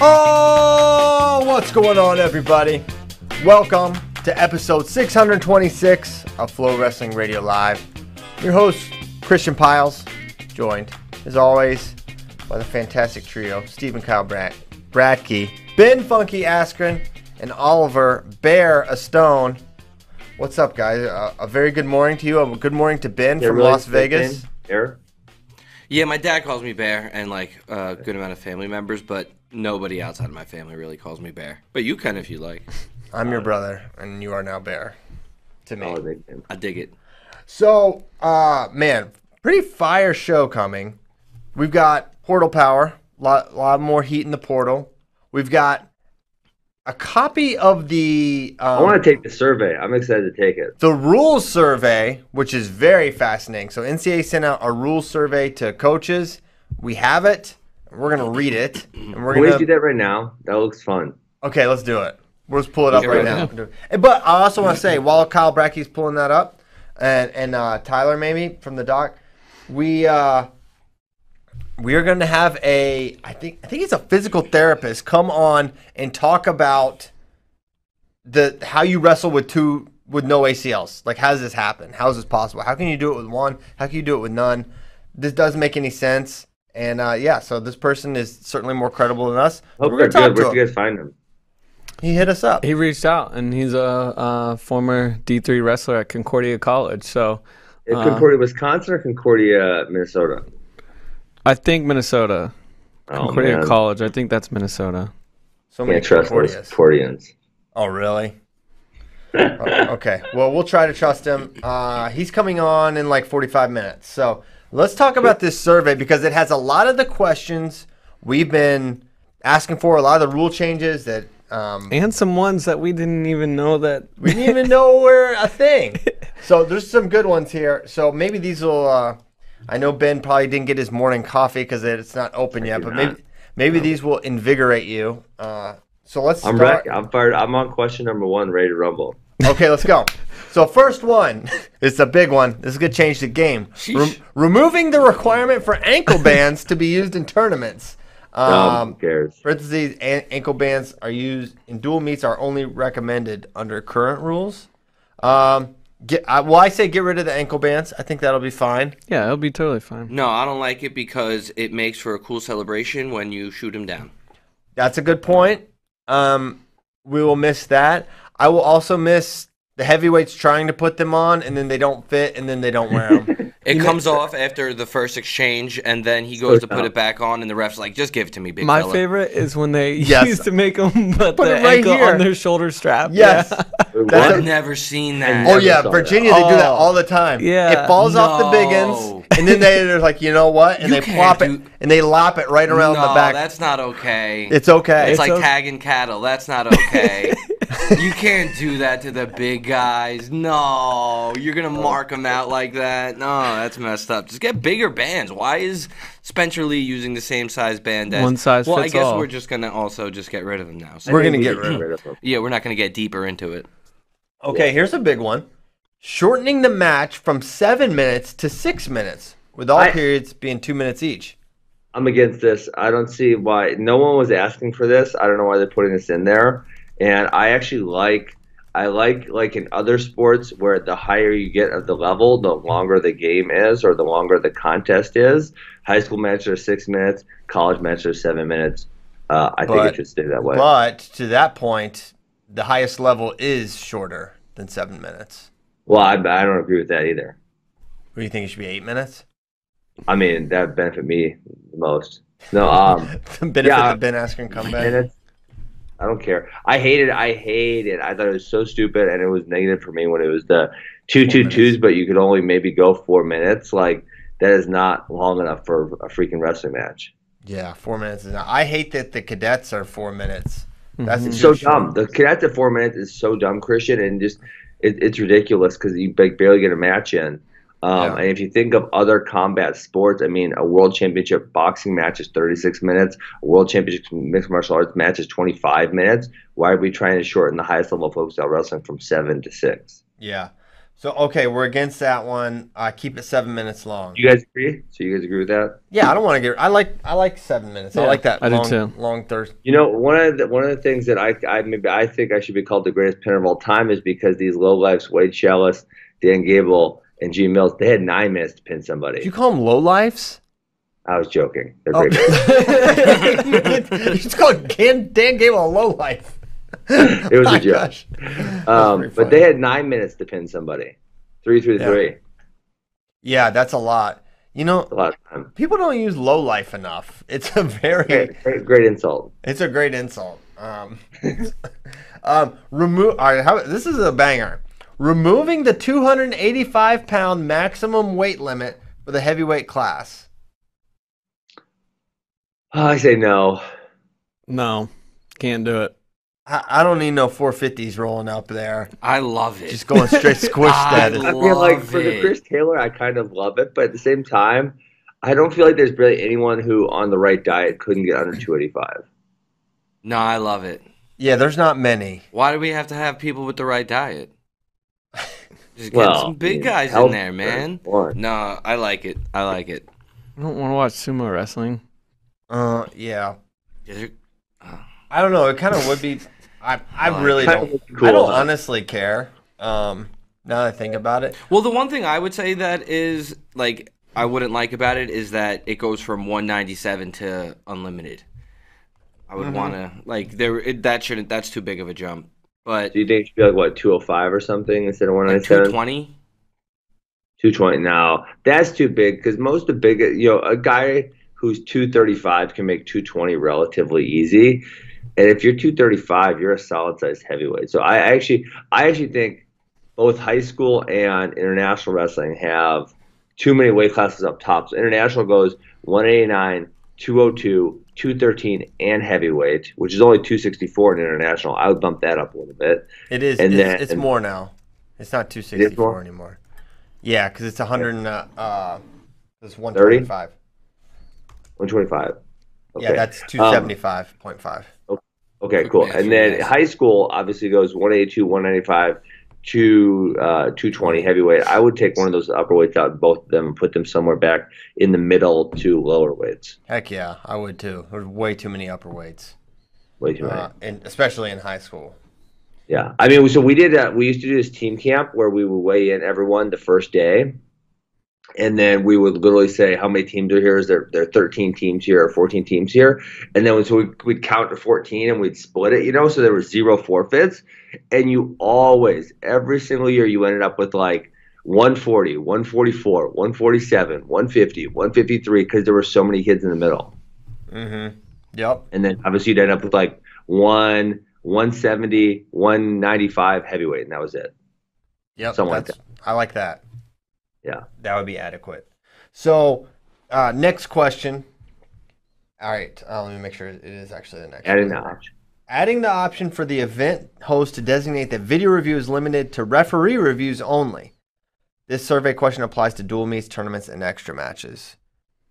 Oh, what's going on, everybody? Welcome to episode 626 of FloWrestling Radio Live. Your host, Christian Pyles, joined, as always, by the fantastic trio Stephen Kyle Brad- Bradkey, Ben Funky Askren, and Oliver Bear a Stone. What's up, guys? Uh, a very good morning to you. A good morning to Ben Yeah, from really Las Vegas. thick in Here. Yeah, my dad calls me Bear, and like a good amount of family members, but nobody outside of my family really calls me Bear. But you can if you like. I'm your brother, and you are now Bear to me. Oh, they- they- I dig it. So, uh, man, pretty fire show coming. We've got portal power, lot, lot more heat in the portal. We've got a copy of the I um, want to take the survey. I'm excited to take it. the rules survey, which is very fascinating. So NCAA sent out a rules survey to coaches. We have it. We're gonna read it, and we're Can we gonna do that right now? That looks fun. Okay, let's do it. We'll just pull it up right right now. But I also want to say, while Kyle Brackey's pulling that up, and and uh, Tyler maybe from the doc, we uh, we are going to have a I think I think it's a physical therapist come on and talk about the how you wrestle with two with no ACLs. Like, how does this happen? How is this possible? How can you do it with one? How can you do it with none? This doesn't make any sense. And uh, yeah, so this person is certainly more credible than us. Hope We're they're good. Where'd you guys find him? He hit us up. He reached out, and he's a, uh former D3 wrestler at Concordia College. So Is Uh, Concordia, Wisconsin, or Concordia, Minnesota? I think Minnesota, Oh Concordia man, College. I think that's Minnesota. So many can't trust those Concordias. Concordians. Oh, really? Oh, okay. Well, we'll try to trust him. Uh, he's coming on in like 45 minutes. So let's talk about this survey because it has a lot of the questions we've been asking for, a lot of the rule changes that um, And some ones that we didn't even know that. we didn't even know were a thing. So there's some good ones here. So maybe these will. Uh, I know Ben probably didn't get his morning coffee because it's not open yet, but not. maybe maybe these will invigorate you. Uh, so let's I'm start. ready. I'm fired. I'm on question number one, ready to rumble. Okay, let's go. So first one, it's a big one. This is gonna change the game. Rem- removing the requirement for ankle bands to be used in tournaments. Um, Um, who cares? parentheses, an- ankle bands are used in dual meets are only recommended under current rules. Um, get, uh, well, I say get rid of the ankle bands. I think that'll be fine. Yeah, it'll be totally fine. No, I don't like it because it makes for a cool celebration when you shoot him down. That's a good point. Um, we will miss that. I will also miss the heavyweights trying to put them on and then they don't fit and then they don't wear them. It comes off after the first exchange, and then he goes to put dumb. it back on, and the ref's like, "Just give it to me, big My fella." favorite is when they Yes. used to make them put, Put the it right ankle here. on their shoulder strap. yes. Yeah. Wait, that's what? I've never seen that. Oh yeah, saw Virginia they do that Oh. all the time. Yeah. it falls off the big No. ends, and then they, they're like, you know what? And You they plop do- it and they lop it right around no, the back. that's not okay. It's okay. It's like o- tagging cattle. That's not okay. You can't do that to the big guys. No, you're gonna oh. mark them out like that. No, that's messed up. Just get bigger bands. Why is Spencer Lee using the same size band as One size Well, I guess all. we're just gonna also just get rid of them now. So, We're gonna think get rid of them. yeah, we're not gonna get deeper into it. okay, here's a big one: shortening the match from seven minutes to six minutes, with all I- periods being two minutes each. I'm against this. I don't see why. No one was asking for this. I don't know why they're putting this in there. And I actually like. I like like in other sports where the higher you get of the level, the longer the game is, or the longer the contest is. High school matches are six minutes. College matches are seven minutes. Uh, I think it should stay that way. But to that point, the highest level is shorter than seven minutes. well, I, I don't agree with that either. What do you think it should be? Eight minutes? I mean, that would benefit me the most. No, um, The benefit Yeah. of Ben Askren comeback. it's, I don't care. I hated. I hated. I thought it was so stupid, and it was negative for me when it was the two two minutes. twos, but you could only maybe go four minutes. Like that is not long enough for a freaking wrestling match. Yeah, four minutes is not. I hate that the cadets are four minutes. That's Mhm. So short. dumb. The cadet at four minutes is so dumb, Christian, and just it, it's ridiculous because you barely get a match in. Um, Yeah. And if you think of other combat sports, I mean, a world championship boxing match is 36 minutes. A world championship mixed martial arts match is 25 minutes. Why are we trying to shorten the highest level of folk style wrestling from seven to six? Yeah. So okay, we're against that one. Uh, keep it seven minutes long. You guys agree? So you guys agree with that? Yeah, I don't want to get. I like I like seven minutes. I like that I do long too. long thirst. You know, one of the one of the things that I I maybe I think I should be called the greatest pinner of all time is because these low lives, Wade Schalles, Dan Gable, and Gene Mills, they had nine minutes to pin somebody. Did you call them low lives? I was joking. They're Oh. great. just called Dan, Dan Gable a low life. It was a joke. Um, but they had nine minutes to pin somebody. Three through Yeah. three. Yeah, that's a lot. You know, A lot of time. people don't use low life enough. It's a very Great, great, great insult. It's a great insult. Um, um, remove. All right, how, this is a banger. Removing the 285 pound maximum weight limit for the heavyweight class. I say no. No, can't do it. I, I don't need no 450s rolling up there. I love it. Just going straight squish I status. I mean, like Love for the. Chris Taylor, I kind of love it, but at the same time, I don't feel like there's really anyone who on the right diet couldn't get under 285. no, I love it. Yeah, there's not many. Why do we have to have people with the right diet? Just get some big I guys in there, man. important. No, I like it. I like it. I don't want to watch sumo wrestling. Uh, yeah. Is it- I don't know. It kind of would be. I I Like, really don't. cool, I don't huh? honestly care. Um, now that I think about it, Well, the one thing I would say that is like I wouldn't like about it is that it goes from 197 to unlimited. I would want to like there it, that shouldn't that's too big of a jump. But Do you think it should be like what 205 or something instead of oh like 197? 220, 220. No, that's too big because most of the big, you know, a guy who's 235 can make 220 relatively easy. And if you're 235, you're a solid sized heavyweight. So I actually, I actually think both high school and international wrestling have too many weight classes up top. So international goes 189, 202, 213, and heavyweight, which is only 264 in international. I would bump that up a little bit. it is. And it's, then- it's more now. It's not 264 more? anymore. Yeah, because it's 100. and, Uh, uh, it's 125. 125. Okay. Yeah, that's Um, 275.5. Okay, cool. And then high school obviously goes 182, 195, to uh, 220 heavyweight. I would take one of those upper weights out, both of them, and put them somewhere back in the middle to lower weights. Heck yeah, I would too. There's way too many upper weights, Way too many. uh, and especially in high school. Yeah, I mean, so we did. Uh, we used to do this team camp where we would weigh in everyone the first day, and then we would literally say how many teams are here. Is there there are 13 teams here or 14 teams here? And then so we, we'd count to 14 and we'd split it. You know, so there were zero forfeits, and you always every single year you ended up with like 140, 144, 147, 150, 153 because there were so many kids in the middle Mm-hmm. Yep. and then obviously you'd end up with like one 170 195 heavyweight and that was it Yep. Something like that's- I like that. Yeah. That would be adequate. So, uh, next question. All right. Uh, let me make sure it is actually the next. one. the option Adding the option for the event host to designate that video review is limited to referee reviews only. This survey question applies to dual meets, tournaments, and extra matches.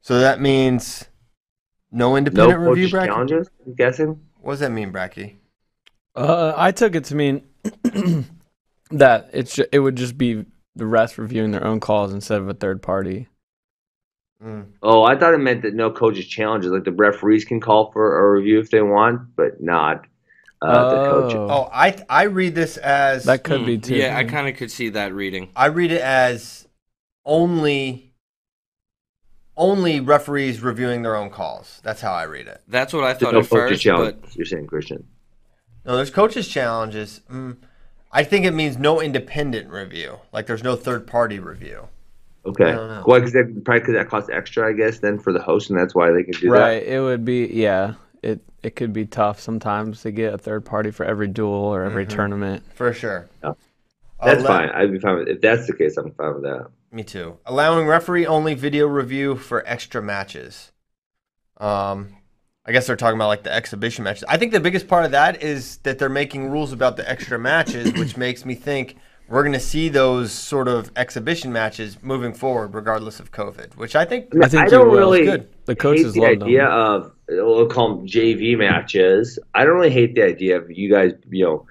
So that means no no independent review, coaches Bracky? challenges i'm guessing What does that mean, Bracky? Uh, I took it to mean that it's ju- it would just be the rest reviewing their own calls instead of a third party. Mm. oh i thought it meant that no coaches challenges like the referees can call for a review if they want but not uh, the coaches Oh. Oh, I I read this as That could be Hmm, too. Yeah, I kind of could see that reading. I read it as only only referees reviewing their own calls. That's how I read it. That's what I There's thought no at coaches first, challenges but you're saying christian No, there's coaches challenges. Mm, I think it means no independent review. Like there's no third party review. Okay I why because that probably because that costs extra i guess then for the host and that's why they can do that right. It would be yeah. It it could be tough sometimes to get a third party for every duel or every Mhm. tournament. For sure. Yeah. that's Allow- fine i'd be fine with if that's the case i'm fine with that Me too. Allowing referee only video review for extra matches. Um, I guess they're talking about like the exhibition matches. I think the biggest part of that is that they're making rules about the extra matches, which makes me think we're going to see those sort of exhibition matches moving forward, regardless of COVID. Which I think I think I don't really Good. The hate coaches the love them. idea of we'll call them JV matches. I don't really hate the idea of you guys, you know,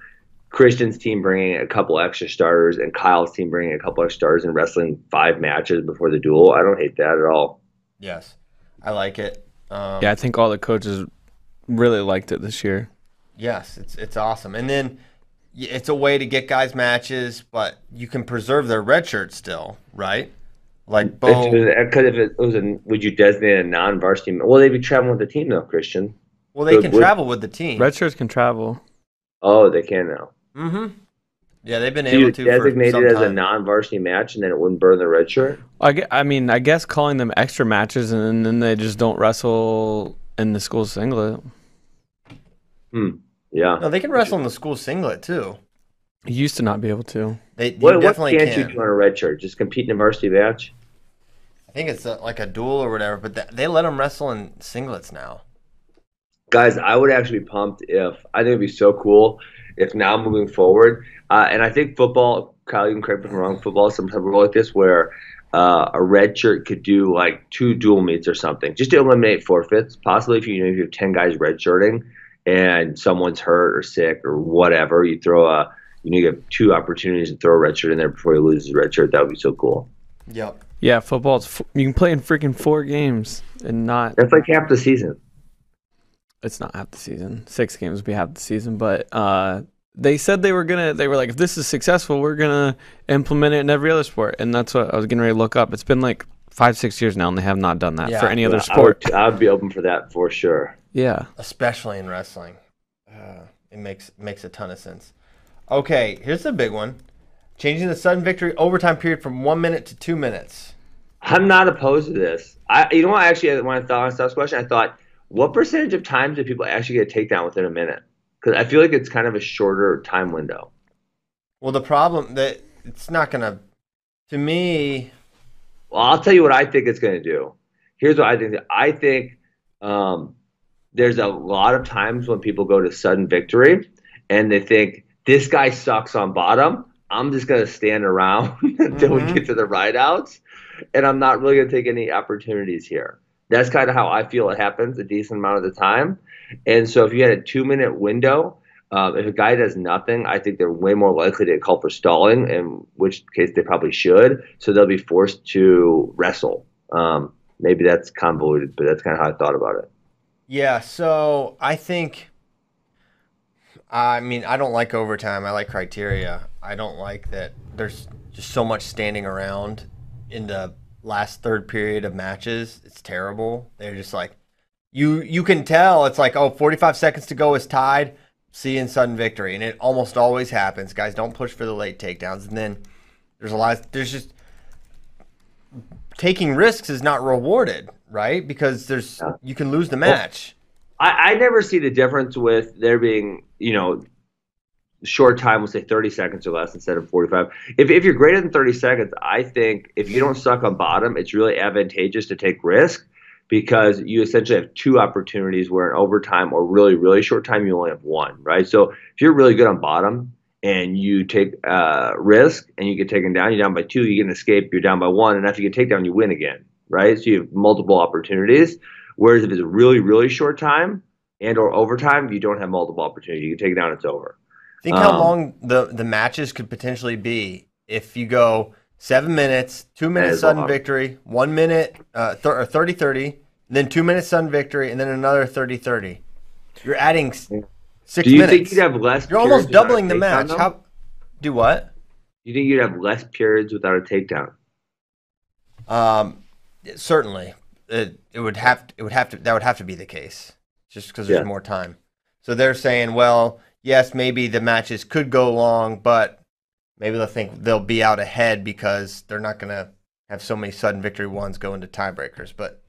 Christian's team bringing a couple extra starters and Kyle's team bringing a couple extra starters and wrestling five matches before the duel. I don't hate that at all. Yes, I like it. Um, Yeah, I think all the coaches really liked it this year. Yes, it's it's awesome. And then y- it's a way to get guys matches, but you can preserve their red shirt still, right? Like Bo. Because if it was a, would you designate a non-varsity? Well, they'd be traveling with the team though, Christian. Well, they Would- can would- travel with the team. Red shirts can travel. Oh, they can now. Mm-hmm. Yeah, they've been So you able to designate it as a non-varsity match, and then it wouldn't burn the red shirt. I, gue- I mean, I guess calling them extra matches and then they just don't wrestle in the school singlet. Yeah. no, they can wrestle in the school singlet too. You used to not be able to. They you What, what can't can. you do on a red shirt? Just compete in a varsity match? I think it's a, like a duel or whatever, but th- they let them wrestle in singlets now. Guys, I would actually be pumped if I think it'd be so cool if now moving forward, uh, and I think football, Kyle, you can correct me if I'm wrong, football is some type of rule like this where uh, a red shirt could do like two dual meets or something, just to eliminate forfeits. Possibly if you, you know if you have ten guys red shirting and someone's hurt or sick or whatever, you throw a you know you have two opportunities to throw a red shirt in there before he loses his red shirt. That would be so cool. Yep. Yeah, football's f- you can play in freaking four games and not. That's like half the season. It's not half the season. Six games would be half the season, but uh, they said they were gonna. They were like, if this is successful, we're gonna implement it in every other sport, and that's what I was getting ready to look up. It's been like five, six years now, and they have not done that Yeah. for any other sport. I would, I would be open for that for sure. Yeah. especially in wrestling. Uh, it makes makes a ton of sense. Okay, here's the big one: changing the sudden victory overtime period from one minute to two minutes. I'm not opposed to this. I, you know what? Actually, when I thought on Steph's question, I thought, what percentage of times do people actually get a takedown within a minute? Because I feel like it's kind of a shorter time window. Well, the problem that it's not gonna. To me, Well, I'll tell you what I think it's going to do. Here's what I think. I think um, there's a lot of times when people go to sudden victory and they think this guy sucks on bottom. I'm just going to stand around until Mhm. we get to the ride outs, and I'm not really going to take any opportunities here. That's kind of how I feel it happens a decent amount of the time. And so if you had a two minute window, um, if a guy does nothing, I think they're way more likely to call for stalling, in which case they probably should. So they'll be forced to wrestle. Um, maybe that's convoluted, but that's kind of how I thought about it. Yeah. So I think. I mean, I don't like overtime. I like criteria. I don't like that. There's just so much standing around in the last third period of matches. It's terrible. They're just like, you you can tell it's like, oh, 45 seconds to go is tied. See in sudden victory, and it almost always happens. Guys don't push for the late takedowns, and then there's a lot. there's just taking risks is not rewarded, right? Because there's Yeah. you can lose the match. I, I never see the difference with there being, you know, short time, we'll say 30 seconds or less instead of 45. If, if you're greater than 30 seconds, I think if you don't suck on bottom, it's really advantageous to take risk because you essentially have two opportunities where in overtime or really, really short time, you only have one, right? So if you're really good on bottom and you take uh, risk and you get taken down, you're down by two, you get an escape, you're down by one, and after you get taken down, you win again, right? So you have multiple opportunities. Whereas if it's a really, really short time and or overtime, you don't have multiple opportunities. You can take it down, it's over. Think how Um, long the the matches could potentially be if you go seven minutes, two minutes sudden victory, one minute, uh, th- or 30 30, then two minutes sudden victory, and then another 30 30. You're adding six Do you minutes. think you'd have less? You're almost periods without a doubling the match. How? Do what? Do you think you'd have less periods without a takedown? Um, certainly, it, it would have it would have to that would have to be the case, just because there's Yeah. more time. So they're saying, well, yes, maybe the matches could go long, but maybe they'll think they'll be out ahead because they're not gonna have so many sudden victory ones go into tiebreakers. But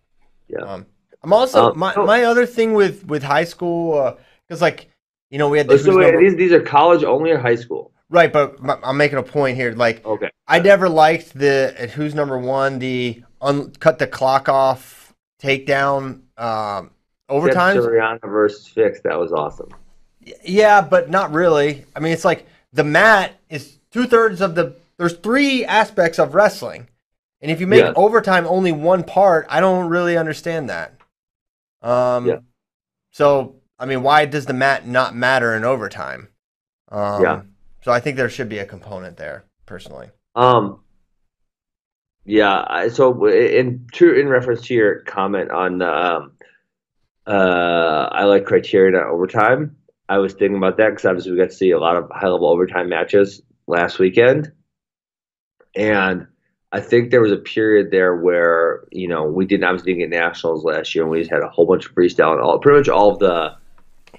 Yeah. um, I'm also Um, my oh. my other thing with with high school because like you know we had the Oh, so wait, number- these these are college only or high school? Right, but I'm making a point here, like. Okay. I never liked the who's number one the un, cut the clock off takedown um, overtime. Suriano versus Fix. That was awesome. Yeah, but not really. I mean, it's like the mat is two thirds of the. There's three aspects of wrestling, and if you make Yeah. overtime only one part, I don't really understand that. Um, Yeah. So I mean, why does the mat not matter in overtime? Um, Yeah. So I think there should be a component there, personally. Um. Yeah. So in true in reference to your comment on um, uh, I like criteria overtime. I was thinking about that because obviously we got to see a lot of high level overtime matches last weekend, and I think there was a period there where you know we didn't obviously didn't get nationals last year, and we just had a whole bunch of freestyle and all pretty much all of the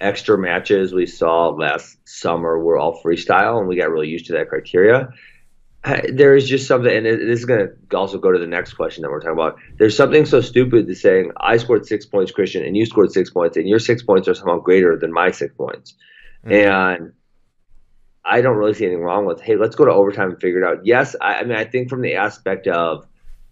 extra matches we saw last summer were all freestyle, and we got really used to that criteria. There is just something, and this is going to also go to the next question that we're talking about. There's something so stupid to saying I scored six points, Christian, and you scored six points, and your six points are somehow greater than my six points. Mm-hmm. And I don't really see anything wrong with, hey, let's go to overtime and figure it out. Yes, I, I mean, I think from the aspect of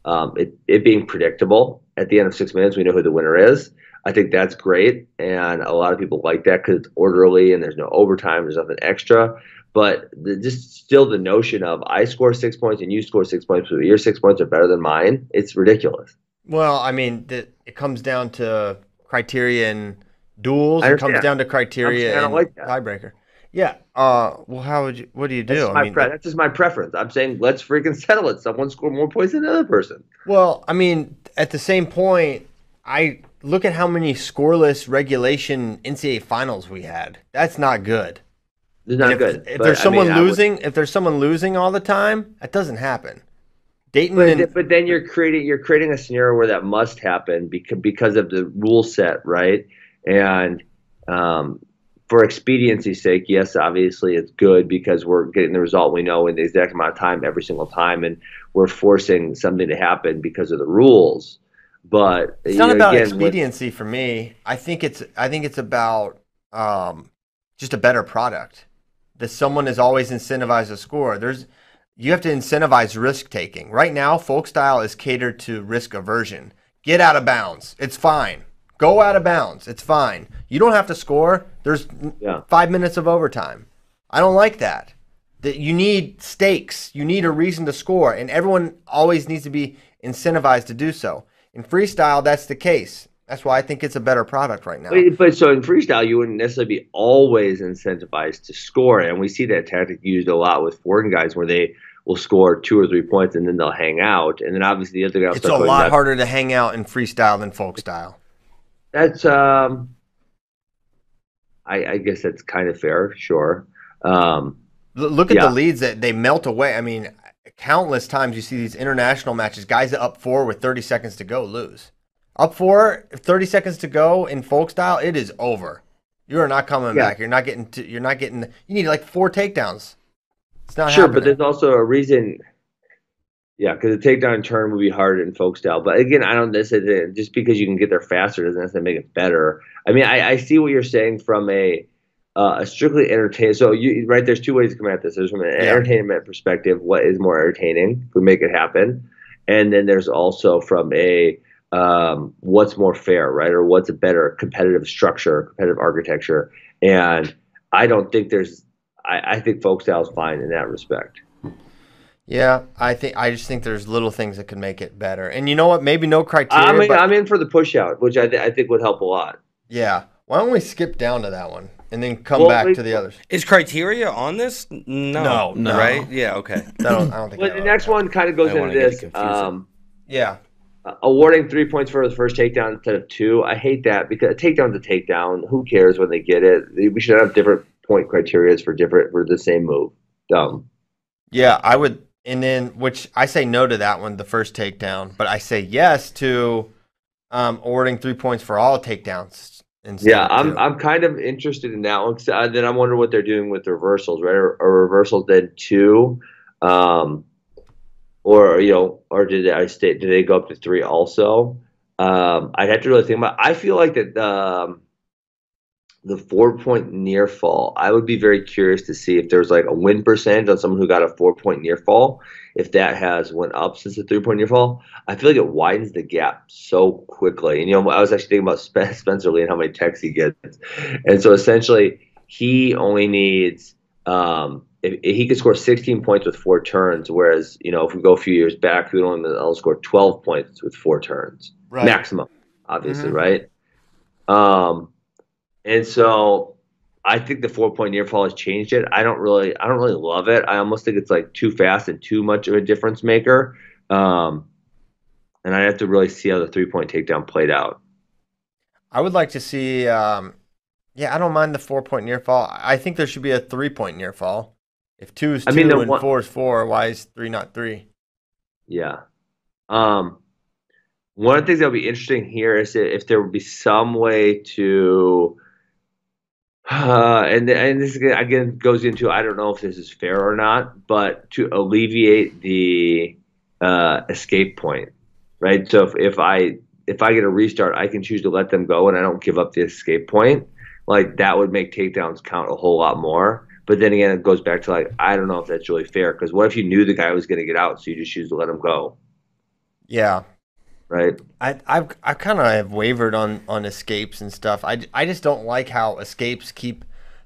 um, it, it being predictable at the end of six minutes, we know who the winner is. I think that's great, and a lot of people like that because it's orderly and there's no overtime, there's nothing extra. But the, just still the notion of I score six points and you score six points, but your six points are better than mine, it's ridiculous. Well, I mean, it comes down to criteria and duels. It comes down to criteria and like tiebreaker. Yeah. Uh. Well, how would you? What do you do? That's, I mean, pre- that's just my preference. I'm saying let's freaking settle it. Someone score more points than the other person. Well, I mean, at the same point, I look at how many scoreless regulation NCAA finals we had. That's not good. It's not if, good. If there's someone I mean, losing, would... if there's someone losing all the time, that doesn't happen. Dayton, but, and... but then you're creating you're creating a scenario where that must happen because because of the rule set, right? And um, for expediency's sake, yes, obviously it's good because we're getting the result we know in the exact amount of time every single time, and we're forcing something to happen because of the rules. But it's not know, about again, expediency for me. I think it's I think it's about um, just a better product. That someone is always incentivized to score. There's you have to incentivize risk taking. Right now, folk style is catered to risk aversion. Get out of bounds. It's fine. Go out of bounds. It's fine. You don't have to score. There's yeah. five minutes of overtime. I don't like that. That you need stakes. You need a reason to score, and everyone always needs to be incentivized to do so. In freestyle, that's the case. That's why I think it's a better product right now. But, so in freestyle, you wouldn't necessarily be always incentivized to score, and we see that tactic used a lot with foreign guys where they will score two or three points and then they'll hang out, and then obviously the other guy. It's a lot harder to hang out in freestyle than folk style. That's um, I, I guess that's kind of fair, sure. Um, Look at yeah. the leads that they melt away. I mean, countless times you see these international matches, guys up four with 30 seconds to go lose. Up four, 30 seconds to go in folk style, it is over. You are not coming yeah. back. You're not getting to, you're not getting you need like four takedowns. It's not Sure, happening. but there's also a reason yeah, because the takedown turn would be harder in folk style. But again, I don't necessarily just because you can get there faster doesn't necessarily make it better. I mean, I, I see what you're saying from a uh, a strictly entertaining. So you right, there's two ways to come at this. There's from an yeah. entertainment perspective, what is more entertaining if we make it happen, and then there's also from a um, what's more fair, right, or what's a better competitive structure, competitive architecture. And I don't think there's. I, I think folk style is fine in that respect. Yeah, I think I just think there's little things that could make it better. And you know what? Maybe no criteria. I mean, but... I'm in for the push out, which I, th- I think would help a lot. Yeah. Why don't we skip down to that one? And then come well, back to the others. Is criteria on this? No, no, no. right? Yeah, okay. I don't, I don't think. Well, the next one kind of goes into this. Um, yeah. Uh, awarding three points for the first takedown instead of two. I hate that because a takedown's a takedown. Who cares when they get it? We should have different point criteria for different for the same move. Dumb. Yeah, I would. And then, which I say no to that one, the first takedown, but I say yes to um, awarding three points for all takedowns yeah, I'm I'm kind of interested in that one. Uh, then I wonder what they're doing with reversals, right? Or, or reversals then two, um, or you know, or did I state did they go up to three also? Um, I'd have to really think about. I feel like that um, the four point near fall. I would be very curious to see if there's like a win percentage on someone who got a four point near fall, if that has went up since the three point near fall, I feel like it widens the gap so quickly. And you know, I was actually thinking about Spencer Lee and how many texts he gets, and so essentially he only needs um, if, if he could score 16 points with four turns, whereas you know if we go a few years back, he would only score 12 points with four turns right. maximum, obviously, mm-hmm. right? Um, and so I think the four point near fall has changed it. I don't really, I don't really love it. I almost think it's like too fast and too much of a difference maker. Um, and I have to really see how the three point takedown played out. I would like to see. Um, yeah, I don't mind the four point near fall. I think there should be a three point near fall. If two is two I mean, and one- four is four, why is three not three? Yeah. Um, one of the things that would be interesting here is if there would be some way to, uh, and and this again, goes into I don't know if this is fair or not, but to alleviate the uh, escape point, right? So if, if I if I get a restart, I can choose to let them go and I don't give up the escape point. Like that would make takedowns count a whole lot more. But then again, it goes back to like I don't know if that's really fair because what if you knew the guy was going to get out, so you just choose to let him go, Yeah, right? I I've I kind of have wavered on on escapes and stuff. I I just don't like how escapes keep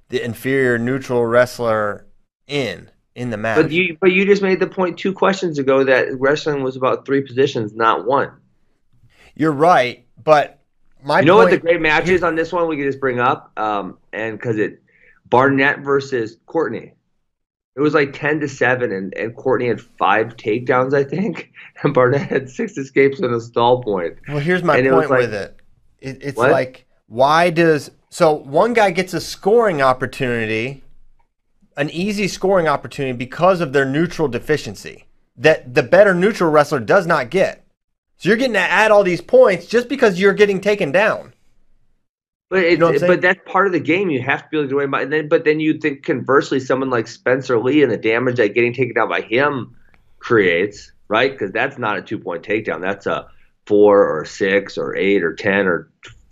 the inferior neutral wrestler in in the match. But you but you just made the point two questions ago that wrestling was about three positions, not one. You're right, but my you know point, what the great matches on this one? We can just bring up, um, and because it Barnett versus Courtney. It was like ten to seven, and, and Courtney had five takedowns, I think, and Barnett had six escapes and a stall point. Well, here's my And it point like- with it. it it's What? like, why does so one guy gets a scoring opportunity, an easy scoring opportunity because of their neutral deficiency that the better neutral wrestler does not get. So you're getting to add all these points just because you're getting taken down. But it's, know what I'm saying? but that's part of the game. You have to be able to do it. And then, but then you think conversely, someone like Spencer Lee and the damage that getting taken down by him creates, right? Because that's not a two point takedown. That's a four or six or eight or ten or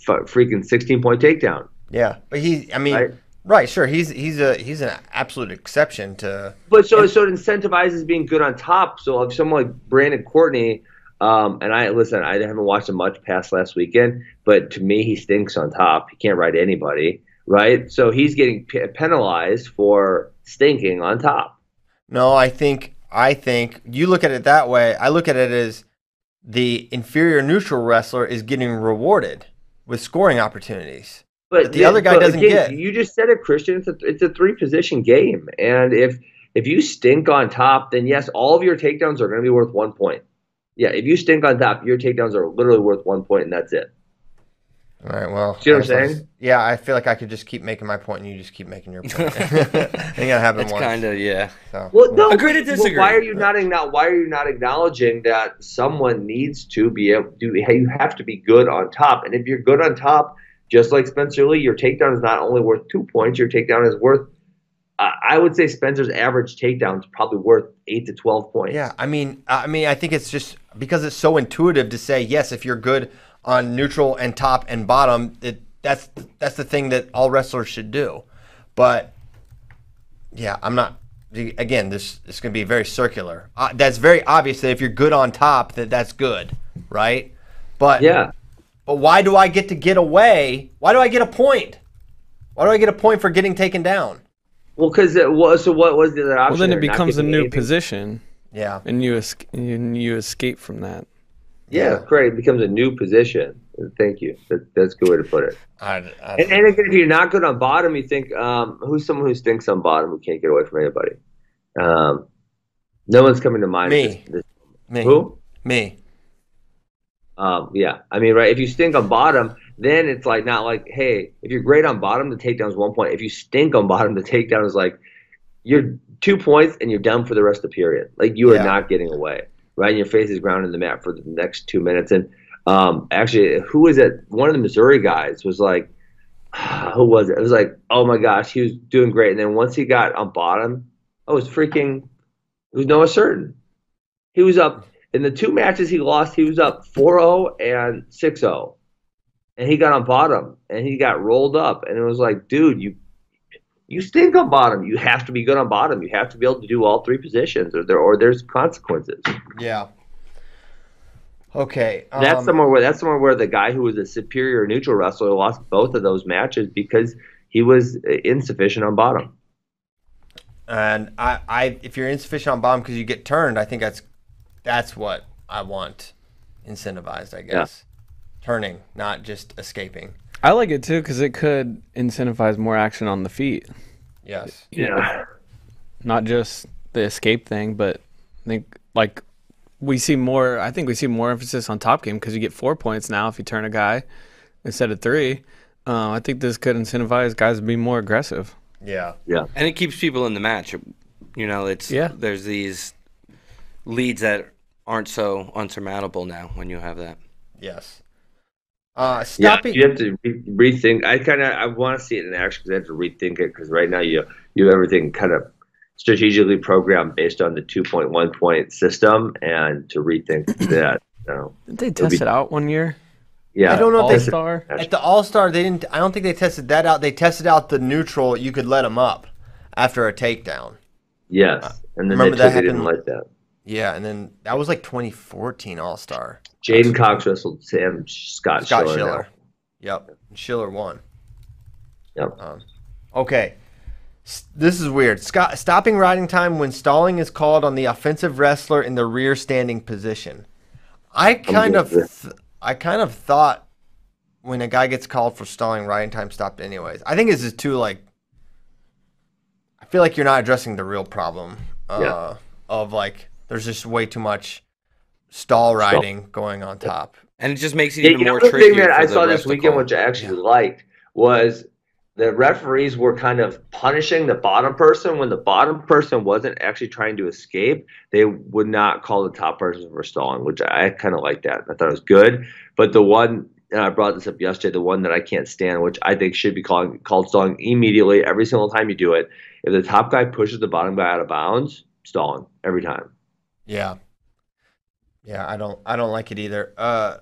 f- freaking sixteen point takedown. Yeah, but he, I mean, right, Right. sure, he's he's a he's an absolute exception to. But so so it incentivizes being good on top. So if someone like Brandon Courtney, um, and I listen, I haven't watched him much past last weekend, but to me he stinks on top. He can't ride anybody, right? So he's getting p- penalized for stinking on top. No, I think I think you look at it that way. I look at it as the inferior neutral wrestler is getting rewarded with scoring opportunities. But the other guy doesn't again, get. You just said it, Christian. It's a it's a three position game, and if if you stink on top, then yes, all of your takedowns are going to be worth one point. Yeah, if you stink on top, your takedowns are literally worth one point, and that's it. All right, well, See what I'm I guess saying? Yeah, I feel like I could just keep making my point, and you just keep making your point. I think that happened It's once. kind of yeah. so. Well, no. Agree to well, disagree. why are you not acknow- Why are you not acknowledging that someone needs to be able to? You have to be good on top, and if you're good on top, just like Spencer Lee, your takedown is not only worth two points. Your takedown is worth. Uh, I would say Spencer's average takedown is probably worth eight to twelve points. Yeah, I mean, I mean, I think it's just because it's so intuitive to say yes. If you're good on neutral and top and bottom, it, that's that's the thing that all wrestlers should do. But yeah, I'm not. Again, this this is going to be very circular. Uh, that's very obvious that if you're good on top, that that's good, right? But Yeah. but why do I get to get away? Why do I get a point? Why do I get a point for getting taken down? Well, because it was. So what was the other option? Well, then it becomes a new anything? position, Yeah, and you es- and you escape from that. Yeah, great. It becomes a new position. Thank you. That, that's a good way to put it. I, I, And, and again, if you're not good on bottom, you think um, who's someone who stinks on bottom who can't get away from anybody? Um, no one's coming to mind. Me. This- this- me, who? me. Um, yeah, I mean, right. If you stink on bottom, then it's like not like, hey, if you're great on bottom, the takedown is one point. If you stink on bottom, the takedown is like you're two points and you're done for the rest of the period. Like you Yeah. are not getting away, right? And your face is grounded in the mat for the next two minutes. And um, actually, who was it? One of the Missouri guys was like, who was it? It was like, oh my gosh, he was doing great. And then once he got on bottom, I was freaking, it was Noah Surtin. He was up in the two matches he lost, he was up 4-0 and 6-0. And he got on bottom and he got rolled up and it was like, dude, you you stink on bottom. You have to be good on bottom. You have to be able to do all three positions or there or there's consequences. Yeah. Okay. that's um, somewhere where that's somewhere where the guy who was a superior neutral wrestler lost both of those matches because he was insufficient on bottom. And I, I, if you're insufficient on bottom because you get turned, I think that's that's what I want incentivized. I guess turning, not just escaping. I like it too because it could incentivize more action on the feet, Yes. Yeah. not just the escape thing, but I think like we see more. I think we see more emphasis on top game because you get four points now if you turn a guy instead of three. Uh, I think this could incentivize guys to be more aggressive. Yeah. Yeah. And it keeps people in the match. You know, it's Yeah. There's these leads that aren't so unsurmountable now when you have that. Yes. Uh, Yeah, you have to re- rethink. I kind of I want to see it in action because I have to rethink it because right now you you have everything kind of strategically programmed based on the 2.1 point system, and to rethink that. So Did they It'll test be- it out one year? yeah, I don't know if All they- star. At the All Star, they didn't. I don't think they tested that out. They tested out the neutral. You could let them up after a takedown. yes, and then remember they, that said they didn't happened- like that. Yeah, and then that was like 2014 All Star. J'den Cox wrestled Sam Scott, Scott Schiller. Schiller. Yep, Schiller won. Yep. Um, okay, S- this is weird. Scott, stopping riding time when stalling is called on the offensive wrestler in the rear standing position. I kind of, th- I kind of thought when a guy gets called for stalling, riding time stopped anyways. I think this is too like. I feel like you're not addressing the real problem uh, Yeah. of like there's just way too much stall riding going on top. And it just makes it Yeah, even you know more tricky. the tricky. thing that I saw this weekend, which I actually liked, was the referees were kind of punishing the bottom person when the bottom person wasn't actually trying to escape. They would not call the top person for stalling, which I kind of liked that. I thought it was good. But the one and I brought this up yesterday, the one that I can't stand, which I think should be called called stalling immediately every single time you do it. If the top guy pushes the bottom guy out of bounds, stalling every time. Yeah. Yeah, I don't I don't like it either. Uh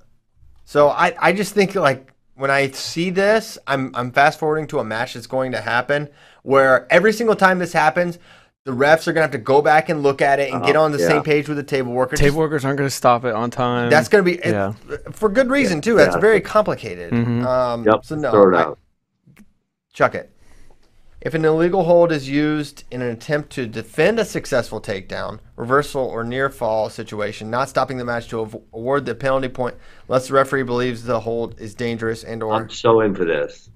so I I just think like when I see this, I'm I'm fast forwarding to a match that's going to happen where every single time this happens, the refs are gonna have to go back and look at it and get Uh-huh, on the yeah. same page with the table workers. Table workers aren't going to stop it on time. That's gonna be it- Yeah. for good reason too. That's Yeah. very complicated. Mhm. Um, Yep. so no, throw it I- chuck it. If an illegal hold is used in an attempt to defend a successful takedown, reversal, or near fall situation, not stopping the match to award the penalty point unless the referee believes the hold is dangerous and or I'm so in for this.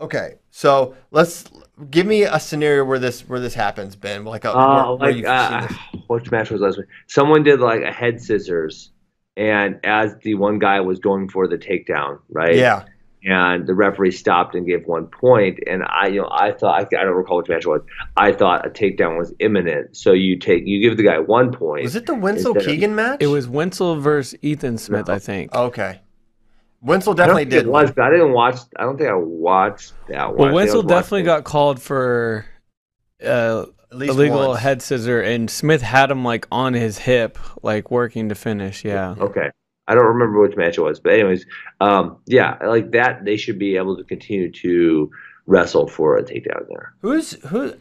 okay. So let's give me a scenario where this where this happens, Ben. Like a Uh, where, where like you've uh, which match was last week? Someone did like a head scissors, and as the one guy was going for the takedown, right? Yeah, And the referee stopped and gave one point, and I, you know, I thought I, I don't recall which match it was. I thought a takedown was imminent, so you take you give the guy one point. was it the Winslow Instead of- Keegan match? It was Wenzel versus Ethan Smith, No. I think. okay. Winslow I don't definitely think did. It was, but I didn't watch. I don't think I watched that one. well, I Wenzel definitely got called for uh, At least illegal once. head scissor, and Smith had him like on his hip, like working to finish. Yeah. Okay. I don't remember which match it was, but anyways, um, yeah, like that, they should be able to continue to wrestle for a takedown there. Who's who?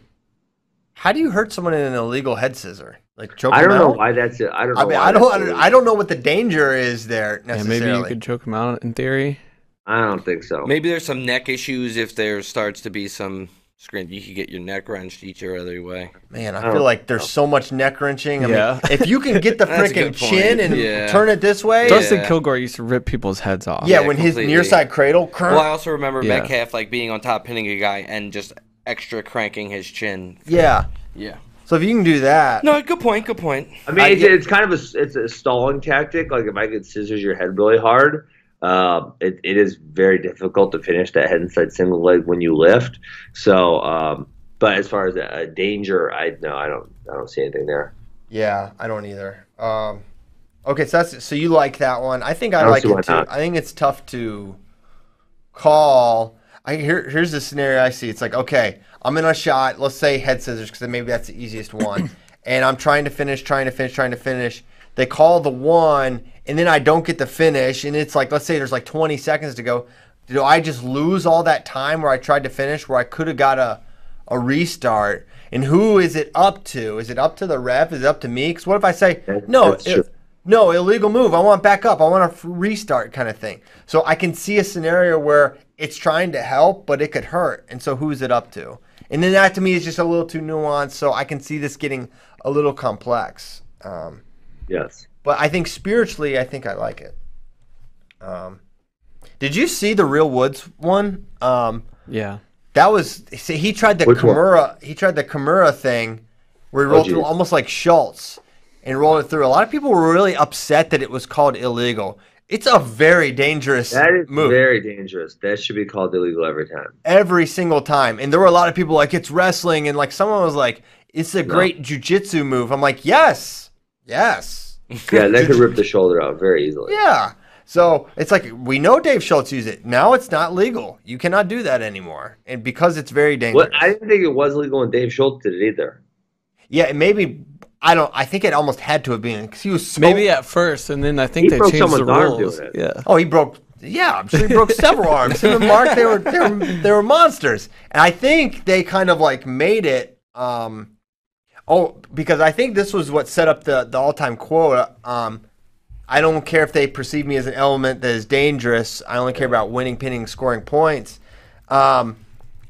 How do you hurt someone in an illegal head scissor? Like choke I don't know out? why that's it. I don't know. I mean, why I don't, that's I don't. I don't know what the danger is there Yeah, necessarily. maybe you could choke him out in theory. I don't think so. Maybe there's some neck issues if there starts to be some screen. You could get your neck wrenched each other way. Man, I I feel like there's so much neck wrenching. I Yeah. mean, if you can get the That's freaking chin and Yeah. turn it this way, Dustin Yeah. Kilgore used to rip people's heads off. yeah, Yeah, when his completely. near side cradle, Well, I also remember Yeah. Metcalf like being on top, pinning a guy, and just extra cranking his chin. yeah. Yeah. So if you can do that, No, good point. Good point. I mean, I it's, get- it's kind of a it's a stalling tactic. Like if I could scissors your head really hard, um, it, it is very difficult to finish that head inside single leg when you lift. So, um, but as far as a, a danger, I no, I don't I don't see anything there. yeah, I don't either. Um, okay, so that's so you like that one. I think I, I like it too. not. I think it's tough to call. I here, here's the scenario I see. It's like okay, I'm in a shot. Let's say head scissors because maybe that's the easiest one. and I'm trying to finish, trying to finish, trying to finish. They call the one, and then I don't get the finish, and it's like let's say there's like 20 seconds to go. Do I just lose all that time where I tried to finish, where I could have got a a restart? And who is it up to? Is it up to the ref? Is it up to me? Because what if I say no? it- no, illegal move. I want back up. I want a restart kind of thing. So I can see a scenario where it's trying to help, but it could hurt. And so who's it up to? And then that to me is just a little too nuanced. So I can see this getting a little complex. Um, Yes. but I think spiritually, I think I like it. Um, Did you see the Real Woods one? Um, Yeah. that was see, he tried the Which one? Kimura. He tried the Kimura thing, where he rolled geez. through almost like Schultz, and rolled it through. A lot of people were really upset that it was called illegal. It's a very dangerous That is move very dangerous. That should be called illegal every time. every single time. And there were a lot of people like it's wrestling, and like someone was like, "It's a great jujitsu move." I'm like, "Yes, yes." Yeah, that could rip the shoulder out very easily. Yeah. So it's like we know Dave Schultz used it. Now it's not legal. You cannot do that anymore, and because it's very dangerous. Well, I didn't think it was legal when Dave Schultz did it either. yeah, maybe I don't. I think it almost had to have been because he was so, Maybe at first, and then I think they changed the rules. Yeah. Oh, he broke. Yeah, I'm sure he broke several arms. Him and Mark, they were they were they were monsters, and I think they kind of like made it. Um, oh, because I think this was what set up the the all time quote. Um, I don't care if they perceive me as an element that is dangerous. I only care about winning, pinning, scoring points. Um,